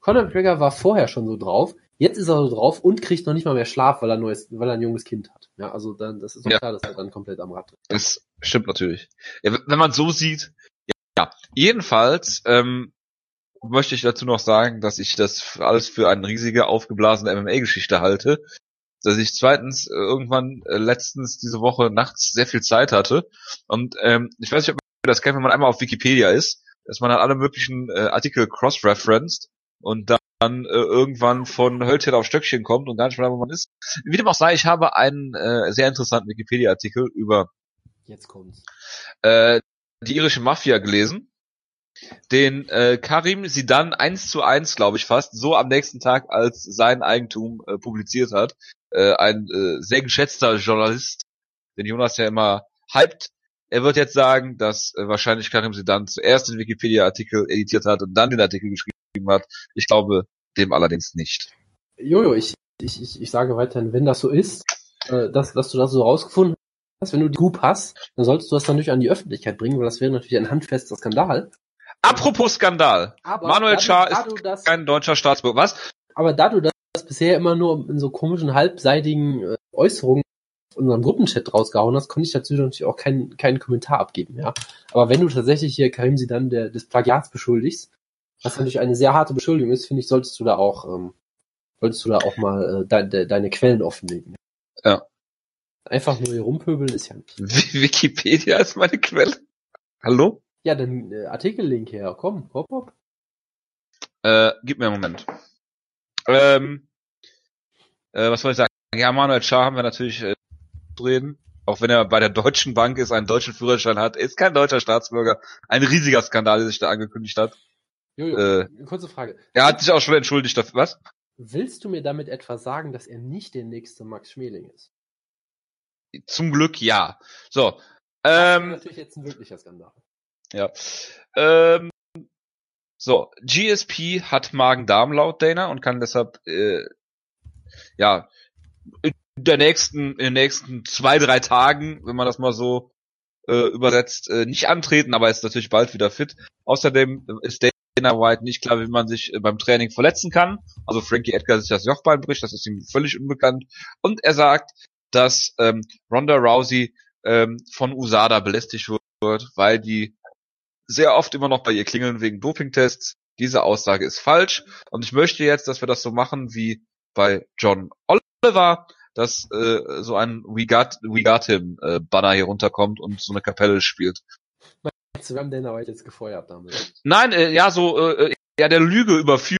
Conor McGregor war vorher schon so drauf, jetzt ist er so drauf und kriegt noch nicht mal mehr Schlaf, weil er, neues, weil er ein junges Kind hat. Ja, also dann, das ist doch ja. klar, dass er dann komplett am Rad ist.
Das stimmt natürlich. Ja, wenn man so sieht, ja. Jedenfalls, ähm, möchte ich dazu noch sagen, dass ich das alles für eine riesige, aufgeblasene MMA-Geschichte halte. Dass ich zweitens äh, irgendwann äh, letztens diese Woche nachts sehr viel Zeit hatte. Und ähm, ich weiß nicht, ob ihr das kennt, wenn man einmal auf Wikipedia ist dass man dann alle möglichen äh, Artikel cross-referenced und dann äh, irgendwann von Hölzchen auf Stöckchen kommt und gar nicht mehr, wo man ist. Wie dem auch sei, ich habe einen äh, sehr interessanten Wikipedia-Artikel über
Jetzt kommt's.
Äh, die irische Mafia gelesen, den äh, Karim sie dann eins zu eins, glaube ich fast, so am nächsten Tag als sein Eigentum äh, publiziert hat. Äh, ein äh, sehr geschätzter Journalist, den Jonas ja immer hypt, er wird jetzt sagen, dass äh, wahrscheinlich Karim dann zuerst den Wikipedia-Artikel editiert hat und dann den Artikel geschrieben hat. Ich glaube dem allerdings nicht.
Jojo, ich, ich, ich, ich sage weiterhin, wenn das so ist, äh, dass, dass du das so rausgefunden hast, wenn du die Group hast, dann solltest du das natürlich an die Öffentlichkeit bringen, weil das wäre natürlich ein handfester Skandal.
Apropos Skandal. Aber Manuel Schar ist das, kein deutscher Staatsbürger. Was?
Aber da du das bisher immer nur in so komischen, halbseitigen äh, Äußerungen unserem Gruppenchat rausgehauen hast, konnte ich dazu natürlich auch keinen keinen Kommentar abgeben, ja. Aber wenn du tatsächlich hier Karim sie dann der, des Plagiats beschuldigst, was natürlich eine sehr harte Beschuldigung ist, finde ich, solltest du da auch, ähm, solltest du da auch mal äh, de, de, deine Quellen offenlegen.
Ja.
Einfach nur hier rumpöbeln ist ja nicht.
Wikipedia ist meine Quelle. Hallo?
Ja, dann äh, Artikellink her. Komm, hopp, hopp.
Äh, gib mir einen Moment. Ähm, äh, was soll ich sagen? Ja, Manuel Schar haben wir natürlich äh, reden. Auch wenn er bei der Deutschen Bank ist, einen deutschen Führerschein hat, ist kein deutscher Staatsbürger. Ein riesiger Skandal, der sich da angekündigt hat.
Jojo, äh, kurze Frage.
Er hat sich auch schon entschuldigt dafür. Was?
Willst du mir damit etwa sagen, dass er nicht der nächste Max Schmeling ist?
Zum Glück ja. So.
Ähm, das ist natürlich jetzt ein wirklicher Skandal.
Ja. Ähm, so, GSP hat Magen-Darm laut Dana und kann deshalb äh, ja der nächsten, in den nächsten zwei, drei Tagen, wenn man das mal so äh, übersetzt, äh, nicht antreten, aber ist natürlich bald wieder fit. Außerdem ist Dana White nicht klar, wie man sich äh, beim Training verletzen kann. Also Frankie Edgar sich das Jochbein bricht, das ist ihm völlig unbekannt. Und er sagt, dass ähm, Ronda Rousey ähm, von USADA belästigt wird, weil die sehr oft immer noch bei ihr klingeln wegen Dopingtests. Diese Aussage ist falsch. Und ich möchte jetzt, dass wir das so machen wie bei John Oliver, dass äh, so ein We Got, We Got Him äh, Banner hier runterkommt und so eine Kapelle spielt.
Meinst du, wir haben Dana White jetzt gefeuert damit?
Nein, äh, ja, so, äh, ja, der Lüge überführt.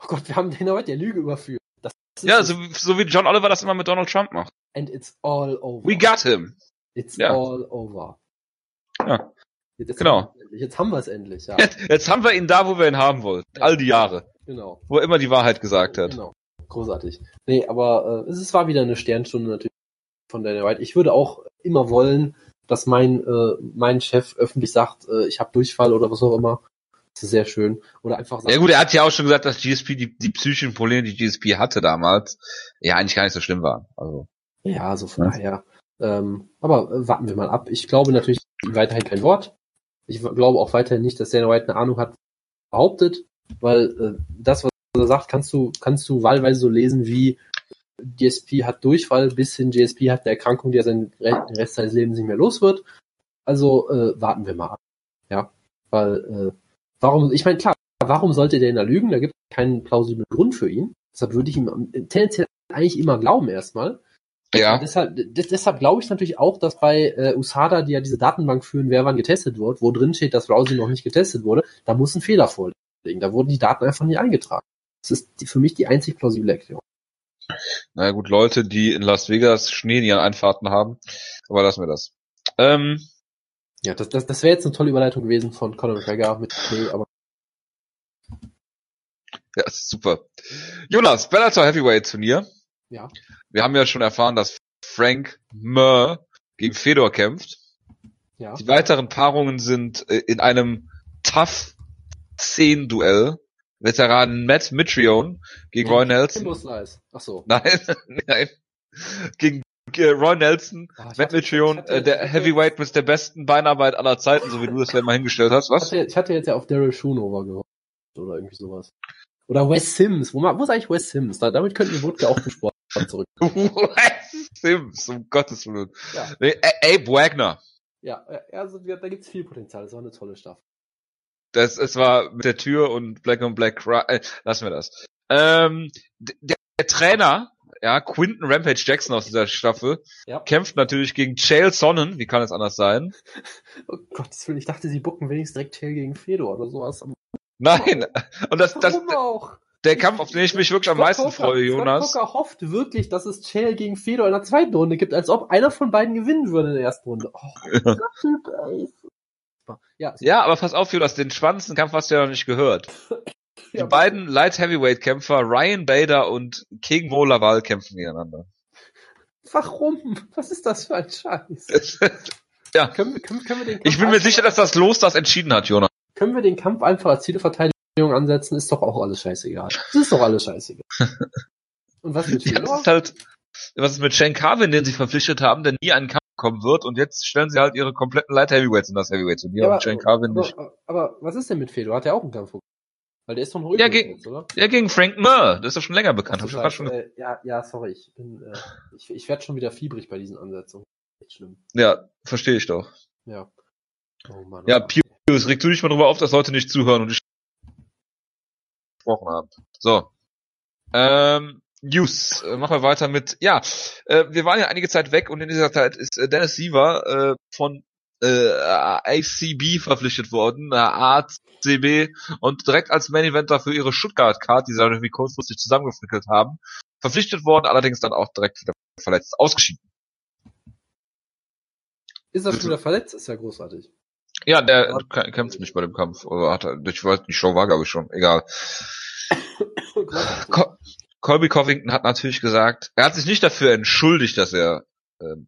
Oh Gott, wir haben Dana White der Lüge überführt. Das ist
Ja, so, so wie John Oliver das immer mit Donald Trump macht.
And it's all over.
We got him.
It's
Ja.
all over.
Ja.
Jetzt
Genau.
haben. Jetzt haben wir es endlich, ja.
Jetzt, jetzt haben wir ihn da, wo wir ihn haben wollten. All die Jahre.
Genau.
Wo er immer die Wahrheit gesagt hat.
Genau. Großartig. Nee, aber äh, es war wieder eine Sternstunde natürlich von Dana White. Ich würde auch immer wollen, dass mein äh, mein Chef öffentlich sagt, äh, ich habe Durchfall oder was auch immer. Das ist sehr schön. Oder einfach sagt,
Ja gut, er hat ja auch schon gesagt, dass GSP die, die psychischen Probleme, die GSP hatte damals, ja eigentlich gar nicht so schlimm waren. Also.
ja, so von
Ja.
daher. Ähm, aber äh, warten wir mal ab. Ich glaube natürlich weiterhin kein Wort. Ich glaube auch weiterhin nicht, dass Dana White eine Ahnung hat, behauptet, weil äh, das, was er sagt, kannst du kannst du wahlweise so lesen wie GSP hat Durchfall bis hin GSP hat eine Erkrankung, die er seinen Rest seines Lebens nicht mehr los wird. Also äh, warten wir mal ab. Ja, weil äh, warum? Ich meine klar, warum sollte der da lügen? Da gibt es keinen plausiblen Grund für ihn. Deshalb würde ich ihm tendenziell eigentlich immer glauben erstmal.
Ja.
Deshalb, des- deshalb glaube ich natürlich auch, dass bei äh, USADA, die ja diese Datenbank führen, wer wann getestet wird, wo drin steht, dass Rousey noch nicht getestet wurde, da muss ein Fehler vorliegen. Da wurden die Daten einfach nicht eingetragen. Das ist für mich die einzig plausible Erklärung.
Na gut, Leute, die in Las Vegas Schnee in ihren Einfahrten haben. Aber lassen wir das. Ähm,
Ja, das, das, das wäre jetzt eine tolle Überleitung gewesen von Conor McGregor mit Schnee, aber
ja, super. Jonas, Bellator Heavyweight Turnier.
ja.
Wir haben ja schon erfahren, dass Frank Murr gegen Fedor kämpft.
Ja.
Die weiteren Paarungen sind äh, in einem Tough 10 Duell. Veteranen Matt Mitrione gegen Roy Nelson.
Kimbo Slice. Ach so.
Nein, nein. Gegen äh, Roy Nelson,
Ah, ich
Matt
hatte-
Mitrione,
ich hatte-
äh, der
ich hatte-
Heavyweight mit der besten Beinarbeit aller Zeiten, so wie du das ja mal hingestellt hast.
Ich
Was?
hatte, ich hatte jetzt ja auf Daryl Schoonover gehofft. Oder irgendwie sowas. Oder Wes Sims. Wo, ma- wo ist eigentlich Wes Sims? Da, damit könnten wir Wodka auch zum Sport zurück.
Sims, um Gottes Willen.
Ja.
Nee, Abe Wagner.
Ja, ja, also da gibt's viel Potenzial. Das war eine tolle Staffel.
Das, es war mit der Tür und Black on Black, Cry- äh, lassen wir das. Ähm, der, der Trainer, ja, Quinton Rampage Jackson aus dieser Staffel,
Ja.
kämpft natürlich gegen Chael Sonnen, wie kann es anders sein?
Oh Willen, ich dachte, sie bucken wenigstens direkt Tail gegen Fedor oder sowas.
Nein, und das, das,
Warum
der Kampf, auf den ich mich wirklich am meisten
Scott Coker-
freue, Jonas.
Scott Coker hofft wirklich, dass es Chael gegen Fedor in der zweiten Runde gibt, als ob einer von beiden gewinnen würde in der ersten Runde. Oh, dieser Typ, ey. Ja,
Ja, aber pass auf, Jonas, den spannendsten Kampf hast du ja noch nicht gehört. Die
ja,
beiden Light Heavyweight Kämpfer, Ryan Bader und King Mo Laval kämpfen gegeneinander.
Warum? Was ist das für ein Scheiß?
ja,
Können, können, können wir den Kampf
ich bin mir sicher, dass das Los das entschieden hat, Jonas.
Können wir den Kampf einfach als Zielverteidigung ansetzen? Ist doch auch alles scheißegal. Das ist doch alles scheißegal. Und was mit
Ja, ist halt, was ist mit Shane Carvin, den sie verpflichtet haben, der nie einen Kampf kommen wird und jetzt stellen sie halt ihre kompletten Light Heavyweights in das Heavyweight Turnier
Ja,
und Carvin nicht.
aber, aber was ist denn mit Fedor? Hat er auch einen Kampf? Weil der ist doch ein
Ja, gegen-
jetzt, oder?
Ja, gegen Frank Murr, das ist doch schon länger bekannt.
Ach
schon,
äh, ja, ja, sorry, ich bin, äh, ich, ich werde schon wieder fiebrig bei diesen Ansetzungen. Echt schlimm.
ja, verstehe ich doch.
Ja. Oh Mann.
Ja,
oh Mann.
Pius, reg du dich mal drüber auf, dass Leute nicht zuhören und ich gesprochen haben. So. Ähm, News. Äh, machen wir weiter mit, ja, äh, wir waren ja einige Zeit weg und in dieser Zeit ist äh, Dennis Siever äh, von äh, ACB verpflichtet worden, äh, ACB, und direkt als Main Eventer für ihre Stuttgart Card, die sie irgendwie kurzfristig zusammengefrickelt haben, verpflichtet worden, allerdings dann auch direkt wieder verletzt ausgeschieden.
Ist er schon wieder verletzt? Ist ja großartig.
Ja, der kä- kämpft nicht bei dem Kampf. Oder hat er, ich weiß, die Show war, glaube ich, schon. Egal.
großartig.
Co Colby Covington hat natürlich gesagt, er hat sich nicht dafür entschuldigt, dass er ähm,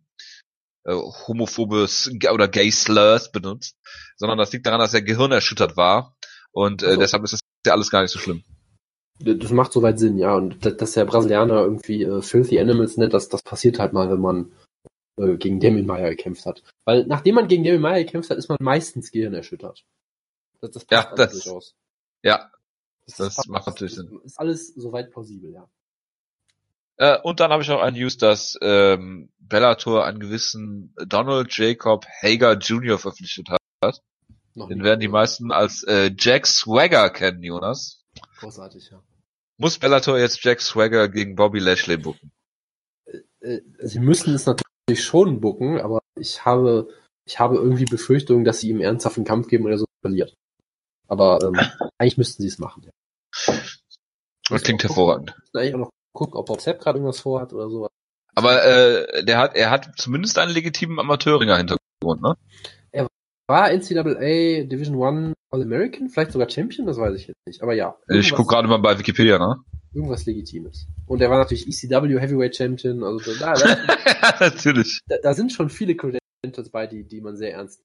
äh, homophobes oder Gay Slurs benutzt, sondern das liegt daran, dass er gehirnerschüttert war und äh,
Ach so.
deshalb ist das ja alles gar nicht so schlimm.
Das macht soweit Sinn, ja. Und dass der Brasilianer irgendwie äh, Filthy Animals nennt, das, das passiert halt mal, wenn man äh, gegen Damien Meyer gekämpft hat. Weil nachdem man gegen Damien Meyer gekämpft hat, ist man meistens gehirnerschüttert. Das, das
Ja,
alles
das-
durchaus.
Ja,
Das,
das
passt-
macht natürlich Sinn.
Ist alles soweit plausibel, ja.
Äh, und dann habe ich noch ein News, dass ähm, Bellator einen gewissen Donald Jacob Hager Jr. verpflichtet hat.
Noch
Den
nie
werden die meisten als äh, Jack Swagger kennen, Jonas.
Großartig, ja.
Muss Bellator jetzt Jack Swagger gegen Bobby Lashley booken?
Äh, Sie müssen es natürlich schon bucken, aber ich habe, ich habe irgendwie Befürchtungen, dass sie ihm ernsthaft einen Kampf geben und er so verliert. Aber ähm, eigentlich müssten sie es machen. Ja.
Das klingt hervorragend.
gucken- müssen eigentlich auch noch gucken, ob Bob Sepp gerade irgendwas vorhat oder so.
Aber äh, der hat, er hat zumindest einen legitimen Amateurringer-Hintergrund, ne?
War NCAA Division One All-American? Vielleicht sogar Champion? Das weiß ich jetzt nicht. Aber ja.
Ich guck gerade mal bei Wikipedia, ne?
Irgendwas Legitimes. Und er war natürlich ECW Heavyweight Champion. Also da, da,
Natürlich.
da, da sind schon viele Credentials bei, die, die man sehr ernst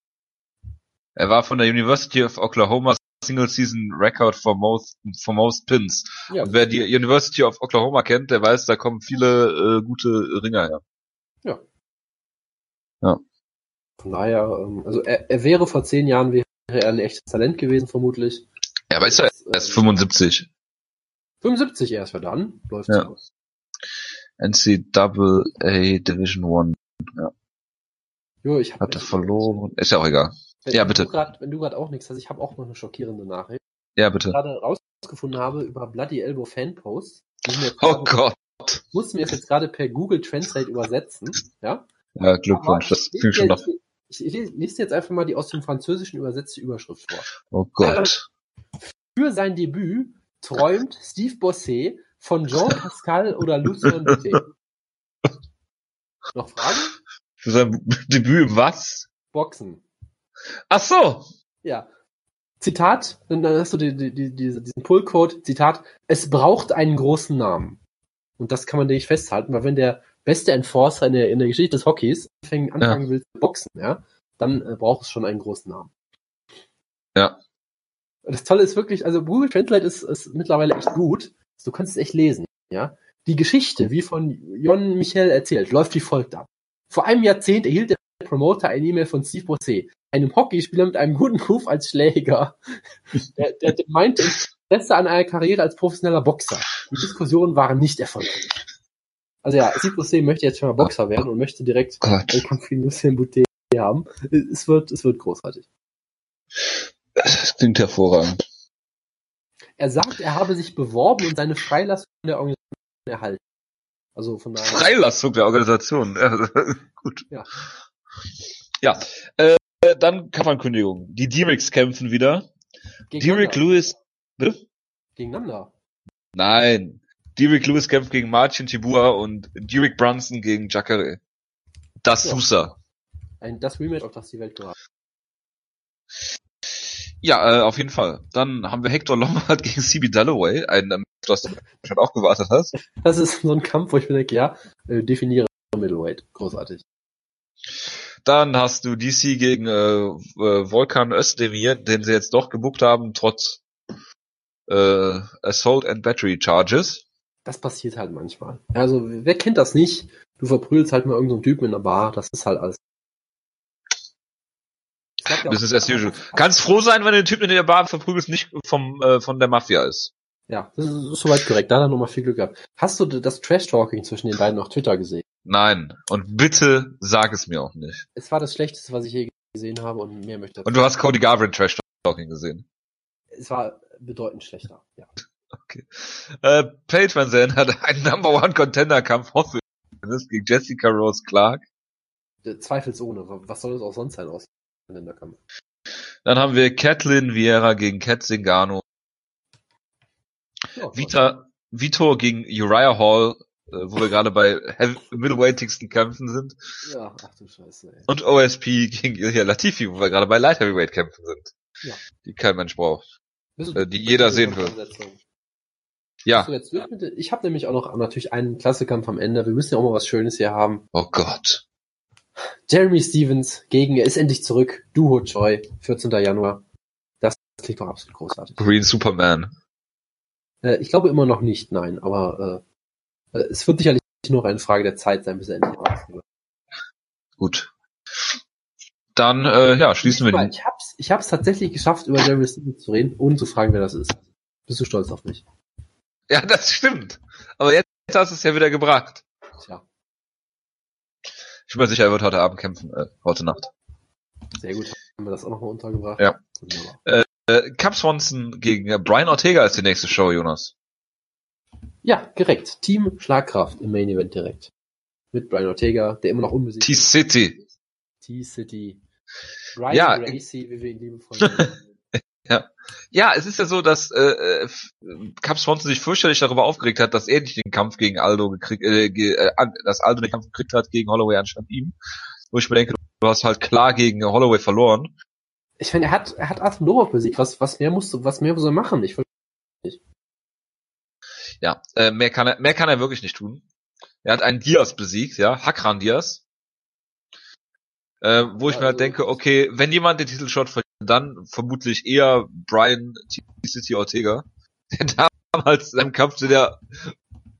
Er war von der University of Oklahoma Single Season Record for most for most Pins.
Ja,
Und wer die University of Oklahoma kennt, der weiß, da kommen viele äh, gute Ringer her.
von daher, ähm, also er, er wäre vor zehn Jahren wäre er ein echtes Talent gewesen, vermutlich.
Ja, aber ist er erst
ähm,
75.
75 erst für dann. Läuft
Ja.
so.
NCAA Division One
Jo, ich hab,
hat er verloren. Ist ja auch egal.
Wenn,
Ja, bitte.
Du grad, wenn du gerade auch nichts hast, ich habe auch noch eine schockierende Nachricht.
Ja, bitte.
gerade rausgefunden habe über Bloody Elbow Fanposts. Jetzt
Oh Gott.
mussten wir es jetzt gerade per Google Translate übersetzen. Ja?
Ja, Glückwunsch. Das
ich
klingt schon noch.
Ich, ich lese jetzt einfach mal die aus dem Französischen übersetzte Überschrift vor.
Oh Gott.
Für sein Debüt träumt Steve Bossé von Jean Pascal oder Lucien Boutet. Noch Fragen?
Für sein Debüt was?
Boxen.
Ach so.
Ja. Zitat, dann hast du die, die, die, diese- diesen Pull-Code, Zitat, es braucht einen großen Namen. Und das kann man nicht festhalten, weil wenn der beste Enforcer in der, in der Geschichte des Hockeys anfangen, anfangen will zu boxen, ja, dann äh, braucht es schon einen großen Namen.
Ja.
Das Tolle ist wirklich, also Google Translate ist, ist mittlerweile echt gut. Du kannst es echt lesen, ja. Die Geschichte, wie von Jon Michel erzählt, läuft wie folgt ab. Vor einem Jahrzehnt erhielt der Promoter eine E-Mail von Steve Bossé, einem Hockeyspieler mit einem guten Ruf als Schläger. Der, der, der meinte Interesse an einer Karriere als professioneller Boxer. Die Diskussionen waren nicht erfolgreich. Also ja, Steve Bossé möchte jetzt schon mal Boxer werden und möchte direkt einen Kampf gegen Lucien Boutet haben. Es wird, es wird großartig.
Das klingt hervorragend.
Er sagt, er habe sich beworben und seine Freilassung der Organisation erhalten. Also von daher.
Freilassung der Organisation. Ja, gut.
Ja.
Ja. Äh, dann Kampfankündigung. Die D-Rex kämpfen wieder.
Gegeneinander.
Lewis. Bitte?
Gegeneinander.
Nein. Derek Lewis kämpft gegen Martin Tibua und Derek Brunson gegen Jacare. Das
Ja.
Sousa.
Ein, das Rematch, auf das die Welt gewartet.
Ja, äh, auf jeden Fall. Dann haben wir Hector Lombard gegen CB Dalloway, ein ähm, was du schon auch gewartet hast.
Das ist so ein Kampf, wo ich mir denke, ja, äh, definiere Middleweight. Großartig.
Dann hast du DC gegen äh, äh, Volkan Özdemir, den sie jetzt doch gebuckt haben, trotz äh, Assault and Battery Charges.
Das passiert halt manchmal. Also, wer kennt das nicht? Du verprügelst halt mal irgendeinen Typen in der Bar, das ist halt alles. Ja
Das ist as usual. Kannst froh sein, wenn du den Typen in der Bar verprügelst, nicht vom äh, von der Mafia ist.
Ja, das ist, ist soweit korrekt. Da hat er nochmal viel Glück gehabt. Hast du das Trash-Talking zwischen den beiden auf Twitter gesehen?
Nein. Und bitte sag es mir auch nicht.
Es war das Schlechteste, was ich je gesehen habe und mehr möchte.
Und du hast Cody Garvin Trash Talking gesehen.
Es war bedeutend schlechter. Ja.
Äh, Paige Van Zandt hat einen Number One Contender Kampf hoffe ich, gegen Jessica Rose Clark.
Äh, Zweifelsohne. Was soll es auch sonst sein aus Kampf?
Dann haben wir Kathleen Vieira gegen Kat Zingano.
Ja,
Vita, Vitor gegen Uriah Hall, wo wir gerade bei middleweightigsten Kämpfen sind.
Ja, ach du Scheiße, ey.
Und OSP gegen Ilya Latifi, wo wir gerade bei Light Heavyweight Kämpfen sind.
Ja.
Die kein Mensch braucht.
Bist
äh, die jeder sehen will. Ja.
Jetzt ich habe nämlich auch noch natürlich einen Klassekampf am Ende. Wir müssen ja auch mal was Schönes hier haben.
Oh Gott.
Jeremy Stevens gegen, er ist endlich zurück, Duho Choi, 14. Januar. Das klingt doch absolut großartig.
Green Superman.
Äh, ich glaube immer noch nicht, nein, aber äh, äh, es wird sicherlich nur eine Frage der Zeit sein, bis er endlich raus wird.
Gut. Dann, äh, ja, schließen wir den.
Ich hab's, ich hab's tatsächlich geschafft, über Jeremy Stevens zu reden, ohne zu fragen, wer das ist. Bist du stolz auf mich?
Ja, das stimmt. Aber jetzt hast du es ja wieder gebracht.
Tja.
Ich bin mir sicher, er wird heute Abend kämpfen, äh, heute Nacht.
Sehr gut, haben wir das auch nochmal untergebracht.
Ja. Äh, äh, Cap Swanson gegen äh, Brian Ortega ist die nächste Show, Jonas.
Ja, direkt. Team Schlagkraft im Main Event direkt. Mit Brian Ortega, der immer noch unbesiegt
T-City.
T-City. Brian
Ja.
Gracie, wie wir ihn liebevoll nennen.
Ja, es ist ja so, dass äh, äh, Cap Swanson sich fürchterlich darüber aufgeregt hat, dass er nicht den Kampf gegen Aldo gekriegt, äh, ge, äh, dass Aldo den Kampf gekriegt hat gegen Holloway anstatt ihm. Wo ich mir denke, du hast halt klar gegen Holloway verloren.
Ich meine, er hat, er hat Arthur Novak besiegt. Was, was mehr musst du, was mehr muss er machen? Ich
Ja, äh, mehr kann er, mehr kann er wirklich nicht tun. Er hat einen Diaz besiegt, ja, Hakran Diaz. Äh, wo ich mir halt
Also-
denke, okay, wenn jemand den Titelshot verliert, dann vermutlich eher Brian T-City Ortega, der damals in einem Kampf, den er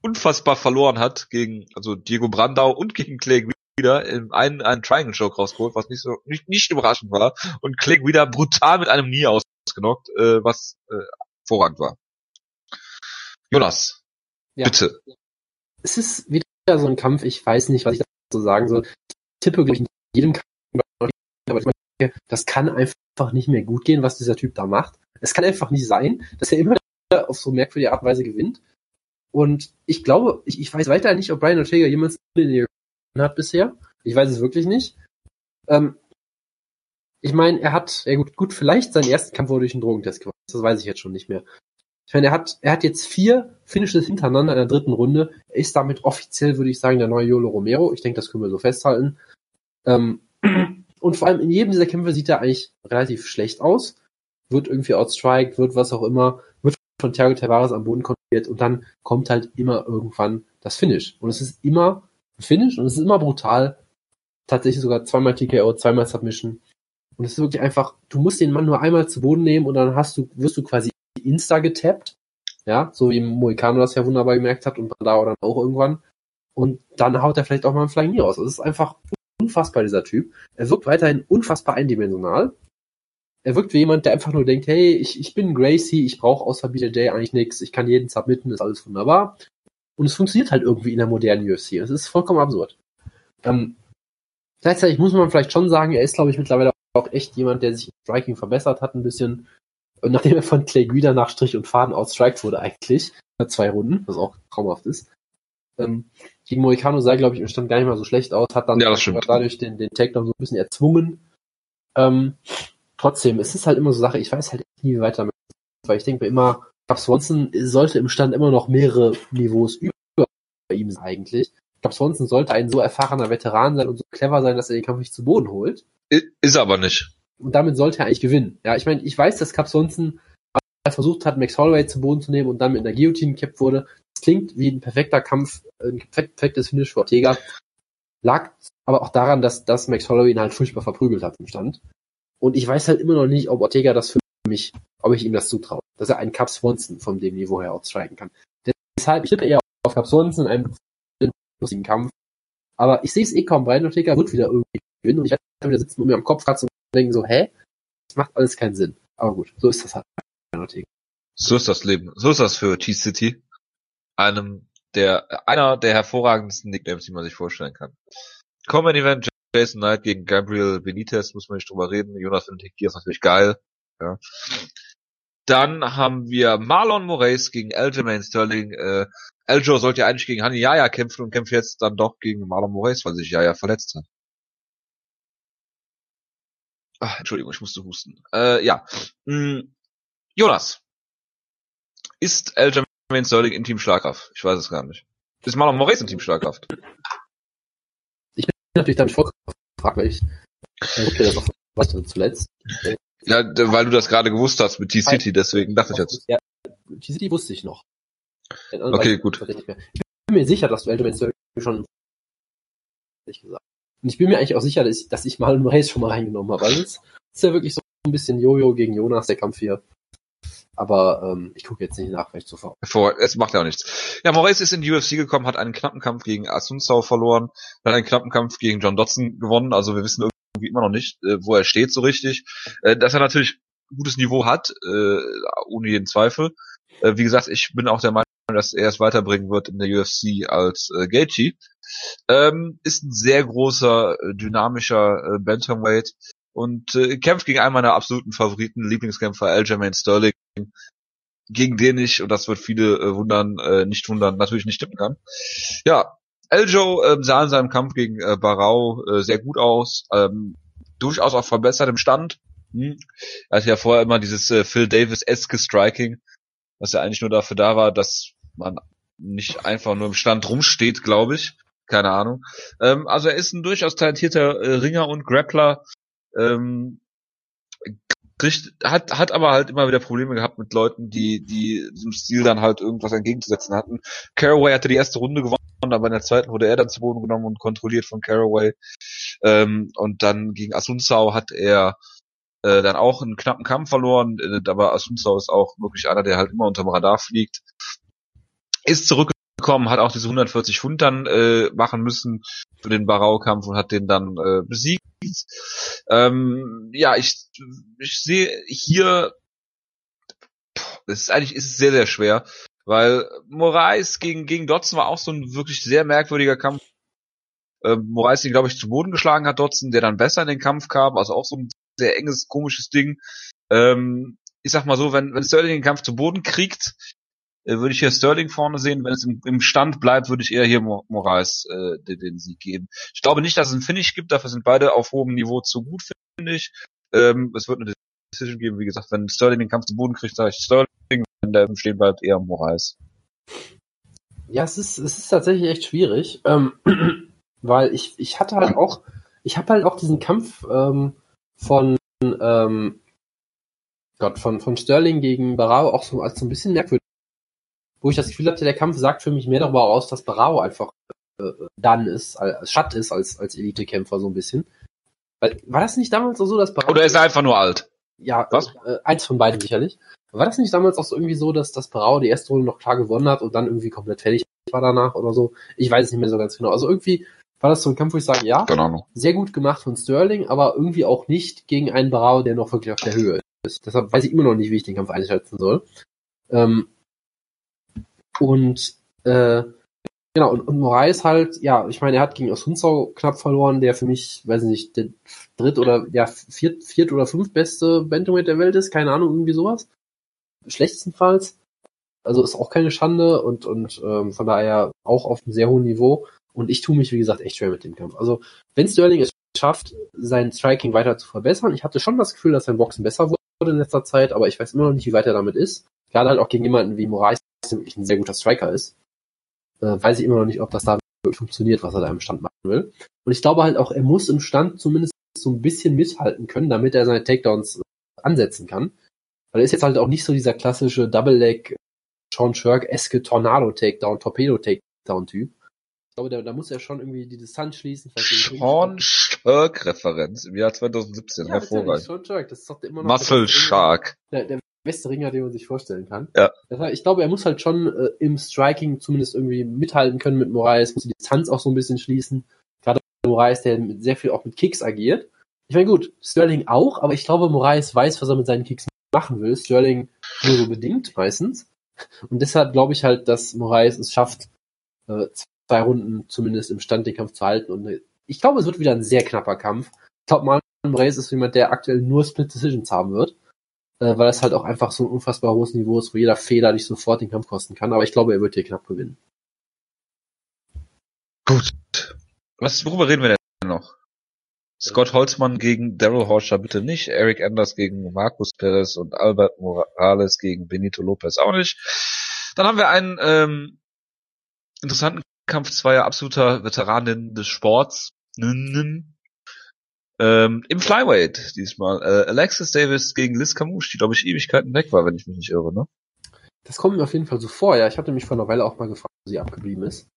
unfassbar verloren hat gegen, also Diego Brandau und gegen Clay wieder in einen, einen Triangle Choke rausgeholt, was nicht so, nicht, nicht überraschend war und Clay wieder brutal mit einem Knie ausgenockt, äh, was äh, hervorragend war. Jonas,
Ja.
bitte.
es ist wieder so ein Kampf, ich weiß nicht, was ich dazu sagen soll. Ich tippe, glaube ich, in jedem Kampf, aber ich meine, das kann einfach nicht mehr gut gehen, was dieser Typ da macht. Es kann einfach nicht sein, dass er immer wieder auf so merkwürdige Art und Weise gewinnt. Und ich glaube, ich, ich weiß weiter nicht, ob Brian Ortega jemals die hat bisher. Ich weiß es wirklich nicht. Ähm, ich meine, er hat, ja gut, gut, vielleicht seinen ersten Kampf wurde durch einen Drogentest gewonnen. Das weiß ich jetzt schon nicht mehr. Ich meine, er hat, er hat jetzt vier Finishes hintereinander in der dritten Runde. Er ist damit offiziell, würde ich sagen, der neue Yolo Romero. Ich denke, das können wir so festhalten. Ähm, und vor allem in jedem dieser Kämpfe sieht er eigentlich relativ schlecht aus. Wird irgendwie outstriked, wird was auch immer, wird von Thiago Tavares am Boden kontrolliert und dann kommt halt immer irgendwann das Finish. Und es ist immer ein Finish und es ist immer brutal. Tatsächlich sogar zweimal TKO, zweimal Submission. Und es ist wirklich einfach, du musst den Mann nur einmal zu Boden nehmen und dann hast du, wirst du quasi insta getappt. Ja, so wie Moicano das ja wunderbar gemerkt hat und Brandao dann auch irgendwann. Und dann haut er vielleicht auch mal einen Flying Knee raus. Das ist einfach unfassbar, dieser Typ. Er wirkt weiterhin unfassbar eindimensional. Er wirkt wie jemand, der einfach nur denkt, hey, ich, ich bin Gracie, ich brauche außer BJJ eigentlich nichts, ich kann jeden submitten, ist alles wunderbar. Und es funktioniert halt irgendwie in der modernen UFC. Es ist vollkommen absurd. Ähm, gleichzeitig muss man vielleicht schon sagen, er ist, glaube ich, mittlerweile auch echt jemand, der sich im Striking verbessert hat ein bisschen. Und nachdem er von Clay Guida nach Strich und Faden outstriked wurde eigentlich, nach zwei Runden, was auch traumhaft ist. Ähm, gegen Moicano sah, glaube ich, im Stand gar nicht mal so schlecht aus, hat dann
Ja,
dadurch den, den Takedown so ein bisschen erzwungen. Ähm, trotzdem, es ist halt immer so Sache, ich weiß halt echt nie, wie weiter weil ich denke mir immer, Cap Swanson sollte im Stand immer noch mehrere Niveaus über ihm sein eigentlich. Cap Swanson sollte ein so erfahrener Veteran sein und so clever sein, dass er den Kampf nicht zu Boden holt.
Ist er aber nicht.
Und damit sollte er eigentlich gewinnen. Ja, ich meine, ich weiß, dass Cap Swanson mal versucht hat, Max Holloway zu Boden zu nehmen und dann mit einer Guillotine gekappt wurde. Das klingt wie ein perfekter Kampf, ein perfekt- perfektes Finish für Ortega. Lag aber auch daran, dass, dass Max Holloway ihn halt furchtbar verprügelt hat im Stand. Und ich weiß halt immer noch nicht, ob Ortega das für mich, ob ich ihm das zutraue, dass er einen Cap Swanson von dem Niveau her outstriken kann. Deshalb, ich tippe eher auf Cap Swanson in einem lustigen Kampf. Aber ich sehe es eh kaum, Brian Ortega wird wieder irgendwie gewinnen und ich werde wieder sitzen und mir am Kopf kratzen denken so, hä? Das macht alles keinen Sinn. Aber gut, so ist das halt.
So ist das Leben. So ist das für T-City. Einem der, einer der hervorragendsten Nicknames, die man sich vorstellen kann. Common Event Jason Knight gegen Gabriel Benitez, muss man nicht drüber reden. Jonas findet Diaz natürlich geil. Ja. Dann haben wir Marlon Moraes gegen Aljamain Sterling. Äh, Aljo sollte ja eigentlich gegen Hani Yaya kämpfen und kämpft jetzt dann doch gegen Marlon Moraes, weil sich Yaya verletzt hat. Ach, Entschuldigung, ich musste husten. Äh, ja. Hm, Jonas. Ist Aljamain Sterling in Team Schlagkraft? Ich weiß es gar nicht. Ist Marlon Moraes in Team Schlagkraft?
Ich bin natürlich damit vollkommen gefragt, weil ich, äh, okay, das noch was zuletzt.
Ja, weil du das gerade gewusst hast mit T-City, deswegen dachte ich jetzt.
Ja, TCT wusste ich noch.
Okay, gut.
Ich bin mir sicher, dass du Elderman Sterling schon ehrlich gesagt. Und ich bin mir eigentlich auch sicher, dass ich, dass ich Marlon Moraes schon mal reingenommen habe. Also es ist ja wirklich so ein bisschen Jojo gegen Jonas, der Kampf hier. Aber ähm, ich gucke jetzt nicht nach, weil ich zuvor.
Vor, es macht ja auch nichts. Ja, Moraes ist in die UFC gekommen, hat einen knappen Kampf gegen Asunsao verloren, hat einen knappen Kampf gegen John Dodson gewonnen, also wir wissen irgendwie immer noch nicht, äh, wo er steht so richtig. Äh, dass er natürlich gutes Niveau hat, äh, ohne jeden Zweifel. Äh, wie gesagt, ich bin auch der Meinung, dass er es weiterbringen wird in der UFC als äh, Gaethje. Ähm, ist ein sehr großer, äh, dynamischer äh, Bantamweight. und äh, kämpft gegen einen meiner absoluten Favoriten, Lieblingskämpfer Aljamain Sterling, gegen den ich, und das wird viele äh, wundern, äh, nicht wundern, natürlich nicht tippen kann. Ja, Eljo äh, sah in seinem Kampf gegen äh, Barau äh, sehr gut aus, ähm, durchaus auch verbessert im Stand. Hm. Er hatte ja vorher immer dieses äh, Phil Davis-eske Striking, was ja eigentlich nur dafür da war, dass man nicht einfach nur im Stand rumsteht, glaube ich. Keine Ahnung. Ähm, also er ist ein durchaus talentierter äh, Ringer und Grappler. Ähm, kriegt, hat, hat aber halt immer wieder Probleme gehabt mit Leuten, die, die diesem Stil dann halt irgendwas entgegenzusetzen hatten. Caraway hatte die erste Runde gewonnen, aber in der zweiten wurde er dann zu Boden genommen und kontrolliert von Caraway. Ähm, und dann gegen Asunsao hat er äh, dann auch einen knappen Kampf verloren, äh, aber Asunsao ist auch wirklich einer, der halt immer unterm Radar fliegt. Ist zurückgekommen, hat auch diese 140 Pfund dann äh, machen müssen für den Barau-Kampf und hat den dann äh, besiegt. Ähm, ja, ich, ich sehe hier, es ist eigentlich ist es sehr, sehr schwer, weil Moraes gegen, gegen Dotson war auch so ein wirklich sehr merkwürdiger Kampf. Ähm, Moraes den, glaube ich, zu Boden geschlagen hat, Dotson, der dann besser in den Kampf kam, also auch so ein sehr enges, komisches Ding. Ähm, ich sag mal so, wenn, wenn Sterling den Kampf zu Boden kriegt, würde ich hier Sterling vorne sehen. Wenn es im, im Stand bleibt, würde ich eher hier Moraes äh, den, den Sieg geben. Ich glaube nicht, dass es einen Finish gibt, dafür sind beide auf hohem Niveau zu gut, finde ich. Ähm, es wird eine Decision geben, wie gesagt, wenn Sterling den Kampf zu Boden kriegt, sage ich Sterling, wenn der im Stehen bleibt, eher Moraes.
Ja, es ist, es ist tatsächlich echt schwierig, ähm, weil ich, ich hatte halt auch, ich habe halt auch diesen Kampf ähm, von ähm, Gott, von, von Sterling gegen Barao auch so als so ein bisschen merkwürdig wo ich das Gefühl hatte, der Kampf sagt für mich mehr darüber aus, dass Barao einfach äh, dann ist, als Schatt ist, als, als Elite-Kämpfer so ein bisschen. Weil, war das nicht damals auch so, dass
Barao... Oder ist er einfach nur alt?
Ja, Was? Äh, eins von beiden sicherlich. War das nicht damals auch so irgendwie so, dass, dass Barao die erste Runde noch klar gewonnen hat und dann irgendwie komplett fertig war danach oder so? Ich weiß es nicht mehr so ganz genau. Also irgendwie war das so ein Kampf, wo ich sage, ja,
genau.
sehr gut gemacht von Sterling, aber irgendwie auch nicht gegen einen Barao, der noch wirklich auf der Höhe ist. Deshalb weiß ich immer noch nicht, wie ich den Kampf einschätzen soll. Ähm, und äh, genau, und, und Moraes halt, ja, ich meine, er hat gegen Osunzau knapp verloren, der für mich, weiß nicht, der dritt oder ja, viert, viert oder fünf beste Bantamweight der Welt ist, keine Ahnung, irgendwie sowas. Schlechtestenfalls. Also ist auch keine Schande und, und ähm, von daher auch auf einem sehr hohen Niveau. Und ich tue mich, wie gesagt, echt schwer mit dem Kampf. Also, wenn Sterling es schafft, sein Striking weiter zu verbessern, ich hatte schon das Gefühl, dass sein Boxen besser wurde in letzter Zeit, aber ich weiß immer noch nicht, wie weit er damit ist. Gerade halt auch gegen jemanden wie Moraes, wirklich ein sehr guter Striker ist, äh, weiß ich immer noch nicht, ob das da funktioniert, was er da im Stand machen will. Und ich glaube halt auch, er muss im Stand zumindest so ein bisschen mithalten können, damit er seine Takedowns äh, ansetzen kann. Weil er ist jetzt halt auch nicht so dieser klassische Double-Leg Sean Shirk-eske Tornado-Takedown, Torpedo-Takedown-Typ. Ich glaube, da, da muss er schon irgendwie die Distanz schließen.
Sean Shirk-Referenz im Jahr 2017, ja, hervorragend. Sean Shirk, das ist doch immer noch Muscle Shark.
Der, der beste Ringer, den man sich vorstellen kann.
Ja.
Ich glaube, er muss halt schon äh, im Striking zumindest irgendwie mithalten können mit Moraes, muss die Distanz auch so ein bisschen schließen. Gerade Moraes, der mit sehr viel auch mit Kicks agiert. Ich meine, gut, Sterling auch, aber ich glaube, Moraes weiß, was er mit seinen Kicks machen will. Sterling nur so bedingt meistens. Und deshalb glaube ich halt, dass Moraes es schafft, äh, zwei Runden zumindest im Stand den Kampf zu halten. Und äh, ich glaube, es wird wieder ein sehr knapper Kampf. Ich glaube, Moraes ist jemand, der aktuell nur Split Decisions haben wird äh, weil es halt auch einfach so ein unfassbar hohes Niveau ist, wo jeder Fehler dich sofort den Kampf kosten kann. Aber ich glaube, er wird hier knapp gewinnen.
Gut. Was, worüber reden wir denn noch? Scott Holzmann gegen Daryl Horscher bitte nicht, Eric Anders gegen Marcus Perez und Albert Morales gegen Benito Lopez auch nicht. Dann haben wir einen ähm, interessanten Kampf zweier absoluter Veteranen des Sports. Ähm, Im Flyweight diesmal. Äh, Alexis Davis gegen Liz Camouche, die glaube ich Ewigkeiten weg war, wenn ich mich nicht irre, ne?
Das kommt mir auf jeden Fall so vor, ja. Ich hatte mich vor einer Weile auch mal gefragt, wo sie abgeblieben ist.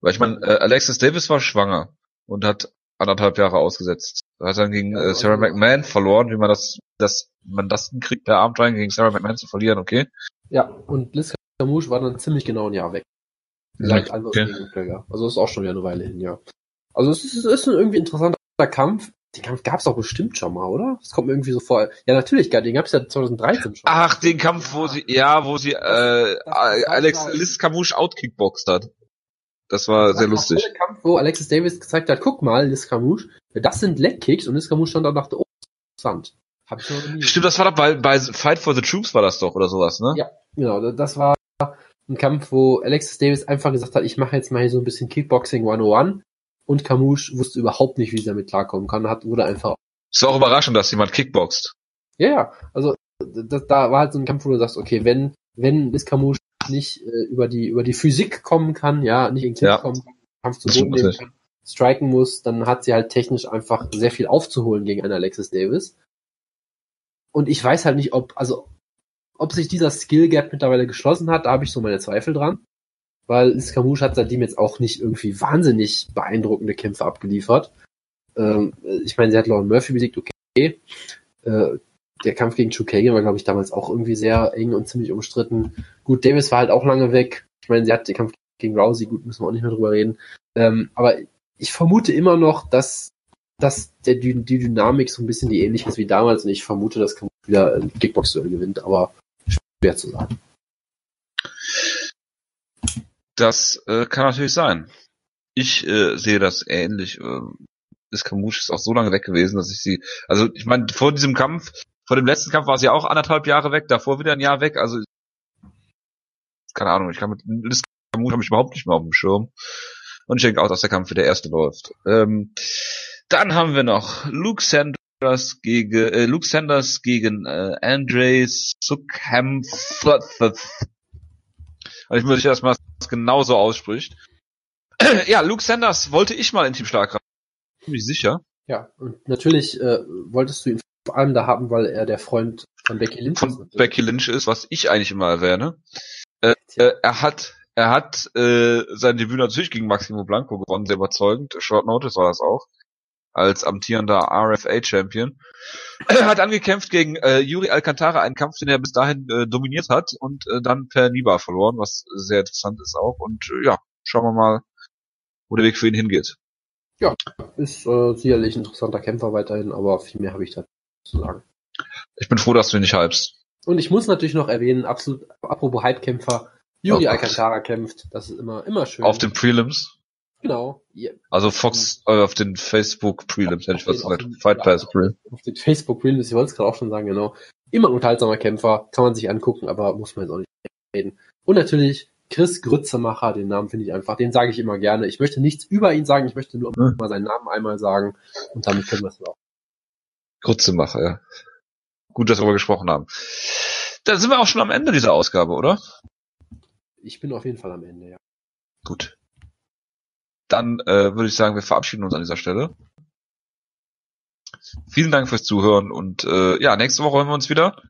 Weil ich meine, äh, Alexis Davis war schwanger und hat anderthalb Jahre ausgesetzt. Hat dann gegen äh, Sarah also, McMahon verloren, wie man das, dass man das hinkriegt, per Abend rein gegen Sarah McMahon zu verlieren, okay?
Ja, und Liz Camouche war dann ziemlich genau ein Jahr weg. Ja, okay. Also ist auch schon wieder eine Weile hin, ja. Also es ist, es ist ein irgendwie interessanter Kampf den Kampf gab's doch bestimmt schon mal, oder? Das kommt mir irgendwie so vor. Ja, natürlich, den gab's ja 2013 schon.
Ach, den Kampf, wo sie, ja, wo sie äh, das, das Alex Liz Camouche outkickboxt hat. Das war das sehr lustig.
Der Kampf, wo Alexis Davis gezeigt hat, guck mal, Liz Camouche, das sind Leg Kicks und Liz Camouche stand da und dachte, oh, interessant. Hab ich noch
nie Stimmt, das war doch bei, bei Fight for the Troops war das doch oder sowas, ne?
Ja, genau. Das war ein Kampf, wo Alexis Davis einfach gesagt hat, ich mache jetzt mal hier so ein bisschen Kickboxing 101 und Kamouche wusste überhaupt nicht, wie sie damit klarkommen kann, hat, wurde einfach.
Ist auch überraschend, dass jemand kickboxt.
Ja, ja, also das, da war halt so ein Kampf, wo du sagst, okay, wenn, wenn Liz Kamouche nicht äh, über die über die Physik kommen kann, ja, nicht in Kick ja. kommen kann, Kampf zu Boden nehmen kann, striken muss, dann hat sie halt technisch einfach sehr viel aufzuholen gegen einen Alexis Davis. Und ich weiß halt nicht, ob, also ob sich dieser Skill Gap mittlerweile geschlossen hat, da habe ich so meine Zweifel dran. Weil Iskamouche hat seitdem jetzt auch nicht irgendwie wahnsinnig beeindruckende Kämpfe abgeliefert. Ähm, ich meine, sie hat Lauren Murphy besiegt, okay. Äh, der Kampf gegen Chukagan war, glaube ich, damals auch irgendwie sehr eng und ziemlich umstritten. Gut, Davis war halt auch lange weg. Ich meine, sie hat den Kampf gegen Rousey, gut, müssen wir auch nicht mehr drüber reden. Ähm, aber ich vermute immer noch, dass, dass der, die Dynamik so ein bisschen die ähnlich ist wie damals und ich vermute, dass Kampf wieder ein Kickbox-Duell gewinnt, aber schwer zu sagen.
Das äh, kann natürlich sein. Ich äh, sehe das ähnlich. Äh, Iskamush ist auch so lange weg gewesen, dass ich sie, also ich meine, vor diesem Kampf, vor dem letzten Kampf war sie auch anderthalb Jahre weg, davor wieder ein Jahr weg, also keine Ahnung, ich kann mit Iskamush habe ich überhaupt nicht mehr auf dem Schirm. Und ich denke auch, dass der Kampf für der erste läuft. Ähm, dann haben wir noch Luke Sanders gegen äh, Luke Sanders gegen äh, Andre Sukham. Also ich muss ich erstmal genauso ausspricht. ja, Luke Sanders wollte ich mal in Team Stark haben. Bin ich sicher.
Ja, und natürlich äh, wolltest du ihn vor allem da haben, weil er der Freund von Becky Lynch
von ist. Von Becky Lynch ist, was ich eigentlich immer erwähne. Äh, äh, er hat er hat äh, sein Debüt natürlich gegen Maximo Blanco gewonnen, sehr überzeugend. Short Notice war das auch. Als amtierender RFA-Champion. Hat angekämpft gegen äh, Yuri Alcantara, einen Kampf, den er bis dahin äh, dominiert hat und äh, dann per Niba verloren, was sehr interessant ist auch. Und äh, ja, schauen wir mal, wo der Weg für ihn hingeht.
Ja, ist äh, sicherlich ein interessanter Kämpfer weiterhin, aber viel mehr habe ich da zu sagen.
Ich bin froh, dass du ihn nicht hypst.
Und ich muss natürlich noch erwähnen, absolut, apropos Hype-Kämpfer, Yuri oh Alcantara kämpft. Das ist immer, immer schön.
Auf den Prelims?
Genau.
Yeah. Also Fox äh, auf den Facebook Prelims, hätte ich was gesagt. Fight Pass
Prelims. Auf den Facebook Prelims, ich wollte es gerade auch schon sagen, genau. Immer ein unterhaltsamer Kämpfer, kann man sich angucken, aber muss man jetzt auch nicht reden. Und natürlich Chris Grützemacher, den Namen finde ich einfach, den sage ich immer gerne. Ich möchte nichts über ihn sagen, ich möchte nur hm. mal seinen Namen einmal sagen und damit können wir es auch.
Grützemacher, ja. Gut, dass wir darüber gesprochen haben. Da sind wir auch schon am Ende dieser Ausgabe, oder?
Ich bin auf jeden Fall am Ende, ja.
Gut dann äh, würde ich sagen, wir verabschieden uns an dieser Stelle. Vielen Dank fürs Zuhören und äh, ja, nächste Woche hören wir uns wieder.